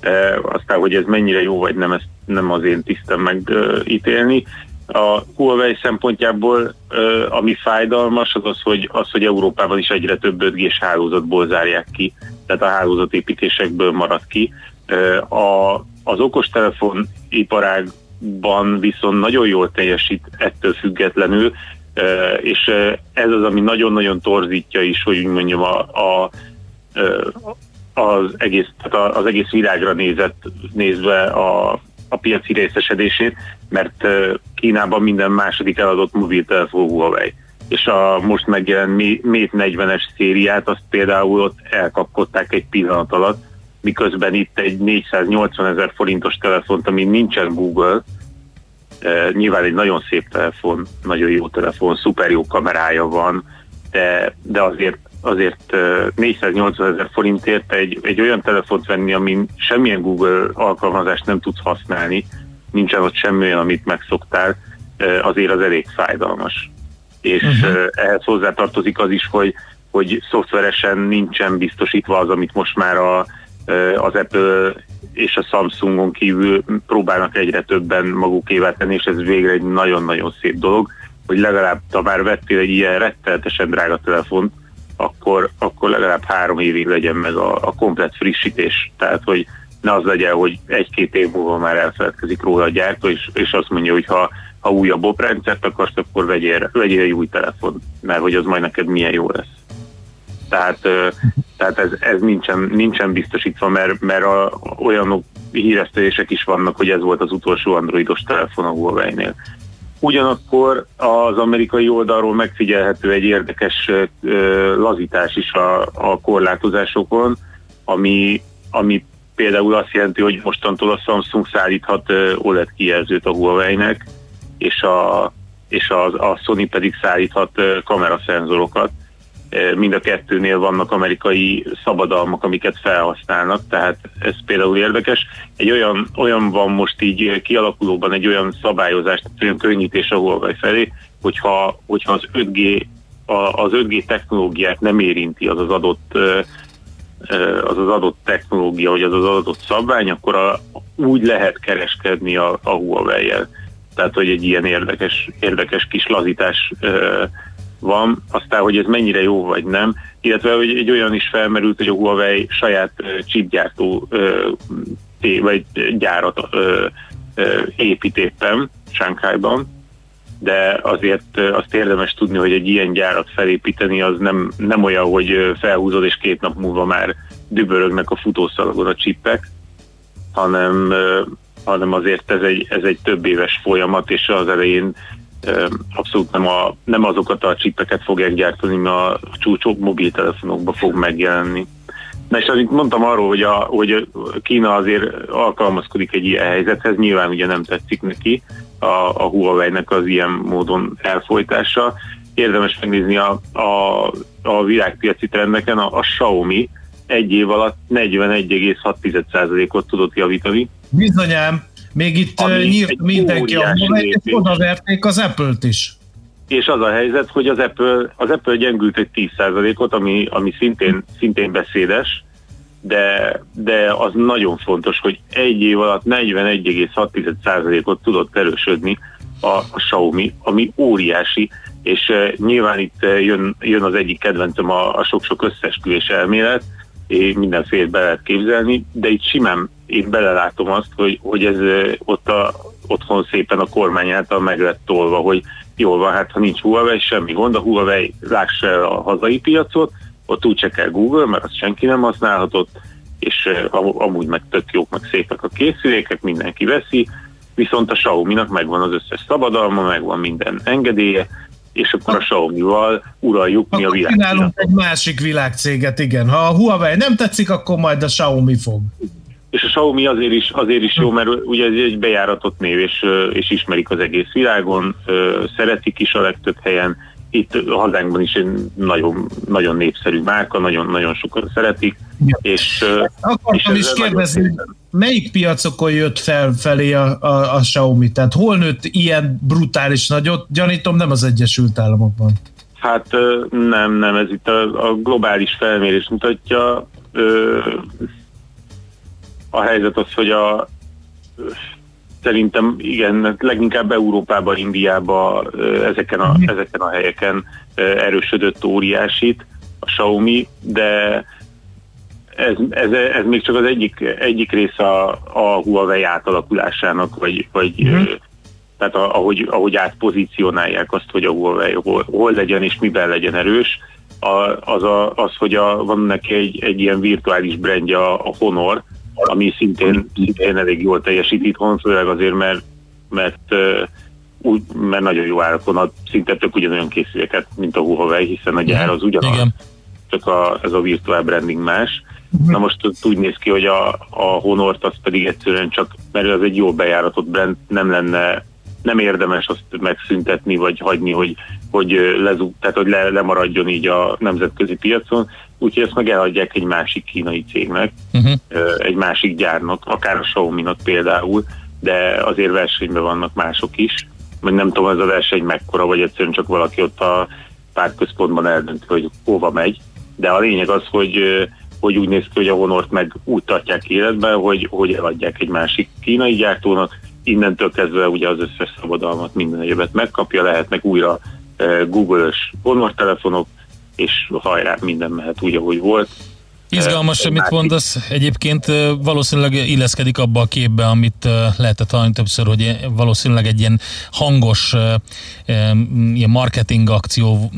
e, aztán, hogy ez mennyire jó vagy nem, ezt nem az én tisztem megítélni. A Huawei szempontjából ö, ami fájdalmas, az az, hogy, az, hogy Európában is egyre több 5 hálózatból zárják ki, tehát a hálózatépítésekből marad ki. A, az okostelefon iparágban viszont nagyon jól teljesít ettől függetlenül, és ez az, ami nagyon-nagyon torzítja is, hogy úgy mondjam, a, a, az, egész, tehát az egész világra nézett, nézve a, a piaci részesedését, mert Kínában minden második eladott mobiltelefon Huawei. És a most megjelent Mate 40-es szériát, azt például ott elkapkodták egy pillanat alatt, miközben itt egy 480 ezer forintos telefont, ami nincsen Google, e, nyilván egy nagyon szép telefon, nagyon jó telefon, szuper jó kamerája van, de, de azért azért 480 ezer forintért egy, egy olyan telefont venni, amin semmilyen Google alkalmazást nem tudsz használni, nincsen ott semmi olyan, amit megszoktál, azért az elég fájdalmas. És uh-huh. ehhez hozzátartozik az is, hogy, hogy szoftveresen nincsen biztosítva az, amit most már a, az Apple és a Samsungon kívül próbálnak egyre többen magukévá tenni, és ez végre egy nagyon-nagyon szép dolog, hogy legalább, ha már vettél egy ilyen retteltesen drága telefont, akkor, akkor legalább három évig legyen meg a, a komplet frissítés. Tehát, hogy ne az legyen, hogy egy-két év múlva már elfeledkezik róla a gyártó, és, és azt mondja, hogy ha, ha újabb oprendszert akarsz, akkor vegyél, vegyél egy új telefon, mert hogy az majd neked milyen jó lesz. Tehát, Tehát ez, ez nincsen, nincsen biztosítva, mert, mert a, olyan híresztelések is vannak, hogy ez volt az utolsó androidos telefon a Huawei-nél. Ugyanakkor az amerikai oldalról megfigyelhető egy érdekes lazítás is a, a korlátozásokon, ami, ami például azt jelenti, hogy mostantól a Samsung szállíthat OLED kijelzőt a Huawei-nek, és a, és a, a Sony pedig szállíthat kameraszenzorokat. Mind a kettőnél vannak amerikai szabadalmak, amiket felhasználnak, tehát ez például érdekes. Egy olyan, olyan van most így kialakulóban egy olyan szabályozás, olyan könnyítés a Huawei felé, hogyha, hogyha az 5G az 5G technológiát nem érinti az az adott az az adott technológia, vagy az az adott szabvány, akkor a, úgy lehet kereskedni a, a Huawei-jel. Tehát, hogy egy ilyen érdekes, érdekes kis lazítás van. Aztán, hogy ez mennyire jó vagy nem, illetve hogy egy olyan is felmerült, hogy a Huawei saját chipgyártó vagy gyárat épít éppen Sánkhájban, de azért azt érdemes tudni, hogy egy ilyen gyárat felépíteni az nem, nem olyan, hogy felhúzod és két nap múlva már dübörögnek a futószalagon a csippek, hanem, hanem azért ez egy, ez egy több éves folyamat, és az elején abszolút nem, a, nem azokat a csippeket fogják gyártani, mert a csúcsok mobiltelefonokba fog megjelenni. Na és amit mondtam arról, hogy, a, hogy Kína azért alkalmazkodik egy ilyen helyzethez, nyilván ugye nem tetszik neki a, a Huawei-nek az ilyen módon elfolytása. Érdemes megnézni a, a, a világpiaci trendeken, a, a Xiaomi egy év alatt 41,6%-ot tudott javítani. Bizonyám, még itt nyírt mindenki a odaverték az Apple-t is. És az a helyzet, hogy az Apple, az Apple gyengült egy 10%-ot, ami, ami szintén, szintén beszédes, de, de az nagyon fontos, hogy egy év alatt 41,6%-ot tudott erősödni a, a Xiaomi, ami óriási, és uh, nyilván itt jön, jön az egyik kedvencem a, a sok-sok összesküvés elmélet, mindenféle be lehet képzelni, de itt simán én belelátom azt, hogy, hogy ez ott a, otthon szépen a kormány által meg lett tolva, hogy jól van, hát ha nincs Huawei, semmi gond, a Huawei lássa a hazai piacot, ott úgy se kell Google, mert azt senki nem használhatott, és amúgy meg tök jók, meg szépek a készülékek, mindenki veszi, viszont a Xiaomi-nak megvan az összes szabadalma, megvan minden engedélye, és akkor a Xiaomi-val uraljuk akkor mi a világ. Csinálunk egy másik világcéget, igen. Ha a Huawei nem tetszik, akkor majd a Xiaomi fog. És a Xiaomi azért is, azért is jó, mert ugye ez egy bejáratott név, és, és ismerik az egész világon, szeretik is a legtöbb helyen, itt a hazánkban is egy nagyon, nagyon népszerű márka, nagyon, nagyon sokan szeretik. Ja. És, Akartam és is kérdezni, melyik piacokon jött fel felé a, a, a Xiaomi? Tehát hol nőtt ilyen brutális nagyot? Gyanítom, nem az Egyesült Államokban. Hát nem, nem, ez itt a, a globális felmérés mutatja. A helyzet az, hogy a Szerintem igen, leginkább Európában, Indiában ezeken a, mhm. ezeken a helyeken erősödött óriásit a Xiaomi, de ez, ez, ez még csak az egyik, egyik része a, a Huawei átalakulásának, vagy, vagy uh-huh. tehát a, ahogy, ahogy átpozícionálják azt, hogy a Huawei hol, hol legyen és miben legyen erős, a, az, a, az, hogy a, van neki egy, egy ilyen virtuális brandja, a Honor, ami szintén, szintén elég jól teljesít itthon, főleg azért, mert, mert, úgy, mert nagyon jó árakon ad szinte tök ugyanolyan készüléket, mint a Huawei, hiszen a gyár az ugyanaz, Igen. csak a, ez a virtuál branding más. Mhm. Na most úgy néz ki, hogy a, a Honort az pedig egyszerűen csak, mert ez egy jó bejáratott brand, nem lenne nem érdemes azt megszüntetni, vagy hagyni, hogy, hogy, lezú, tehát, hogy le, lemaradjon így a nemzetközi piacon, úgyhogy ezt meg eladják egy másik kínai cégnek, uh-huh. egy másik gyárnak, akár a Xiaomi-nak például, de azért versenyben vannak mások is, vagy nem tudom, ez a verseny mekkora, vagy egyszerűen csak valaki ott a pártközpontban eldönti, hogy hova megy, de a lényeg az, hogy hogy úgy néz ki, hogy a Honort meg úgy tartják életben, hogy, hogy eladják egy másik kínai gyártónak, innentől kezdve ugye az összes szabadalmat minden egyebet megkapja, lehetnek újra Google-ös Honor telefonok, és hajrá, minden mehet úgy, ahogy volt. Izgalmas, amit mondasz. Egyébként valószínűleg illeszkedik abba a képbe, amit lehetett hallani többször, hogy valószínűleg egy ilyen hangos ilyen marketing akció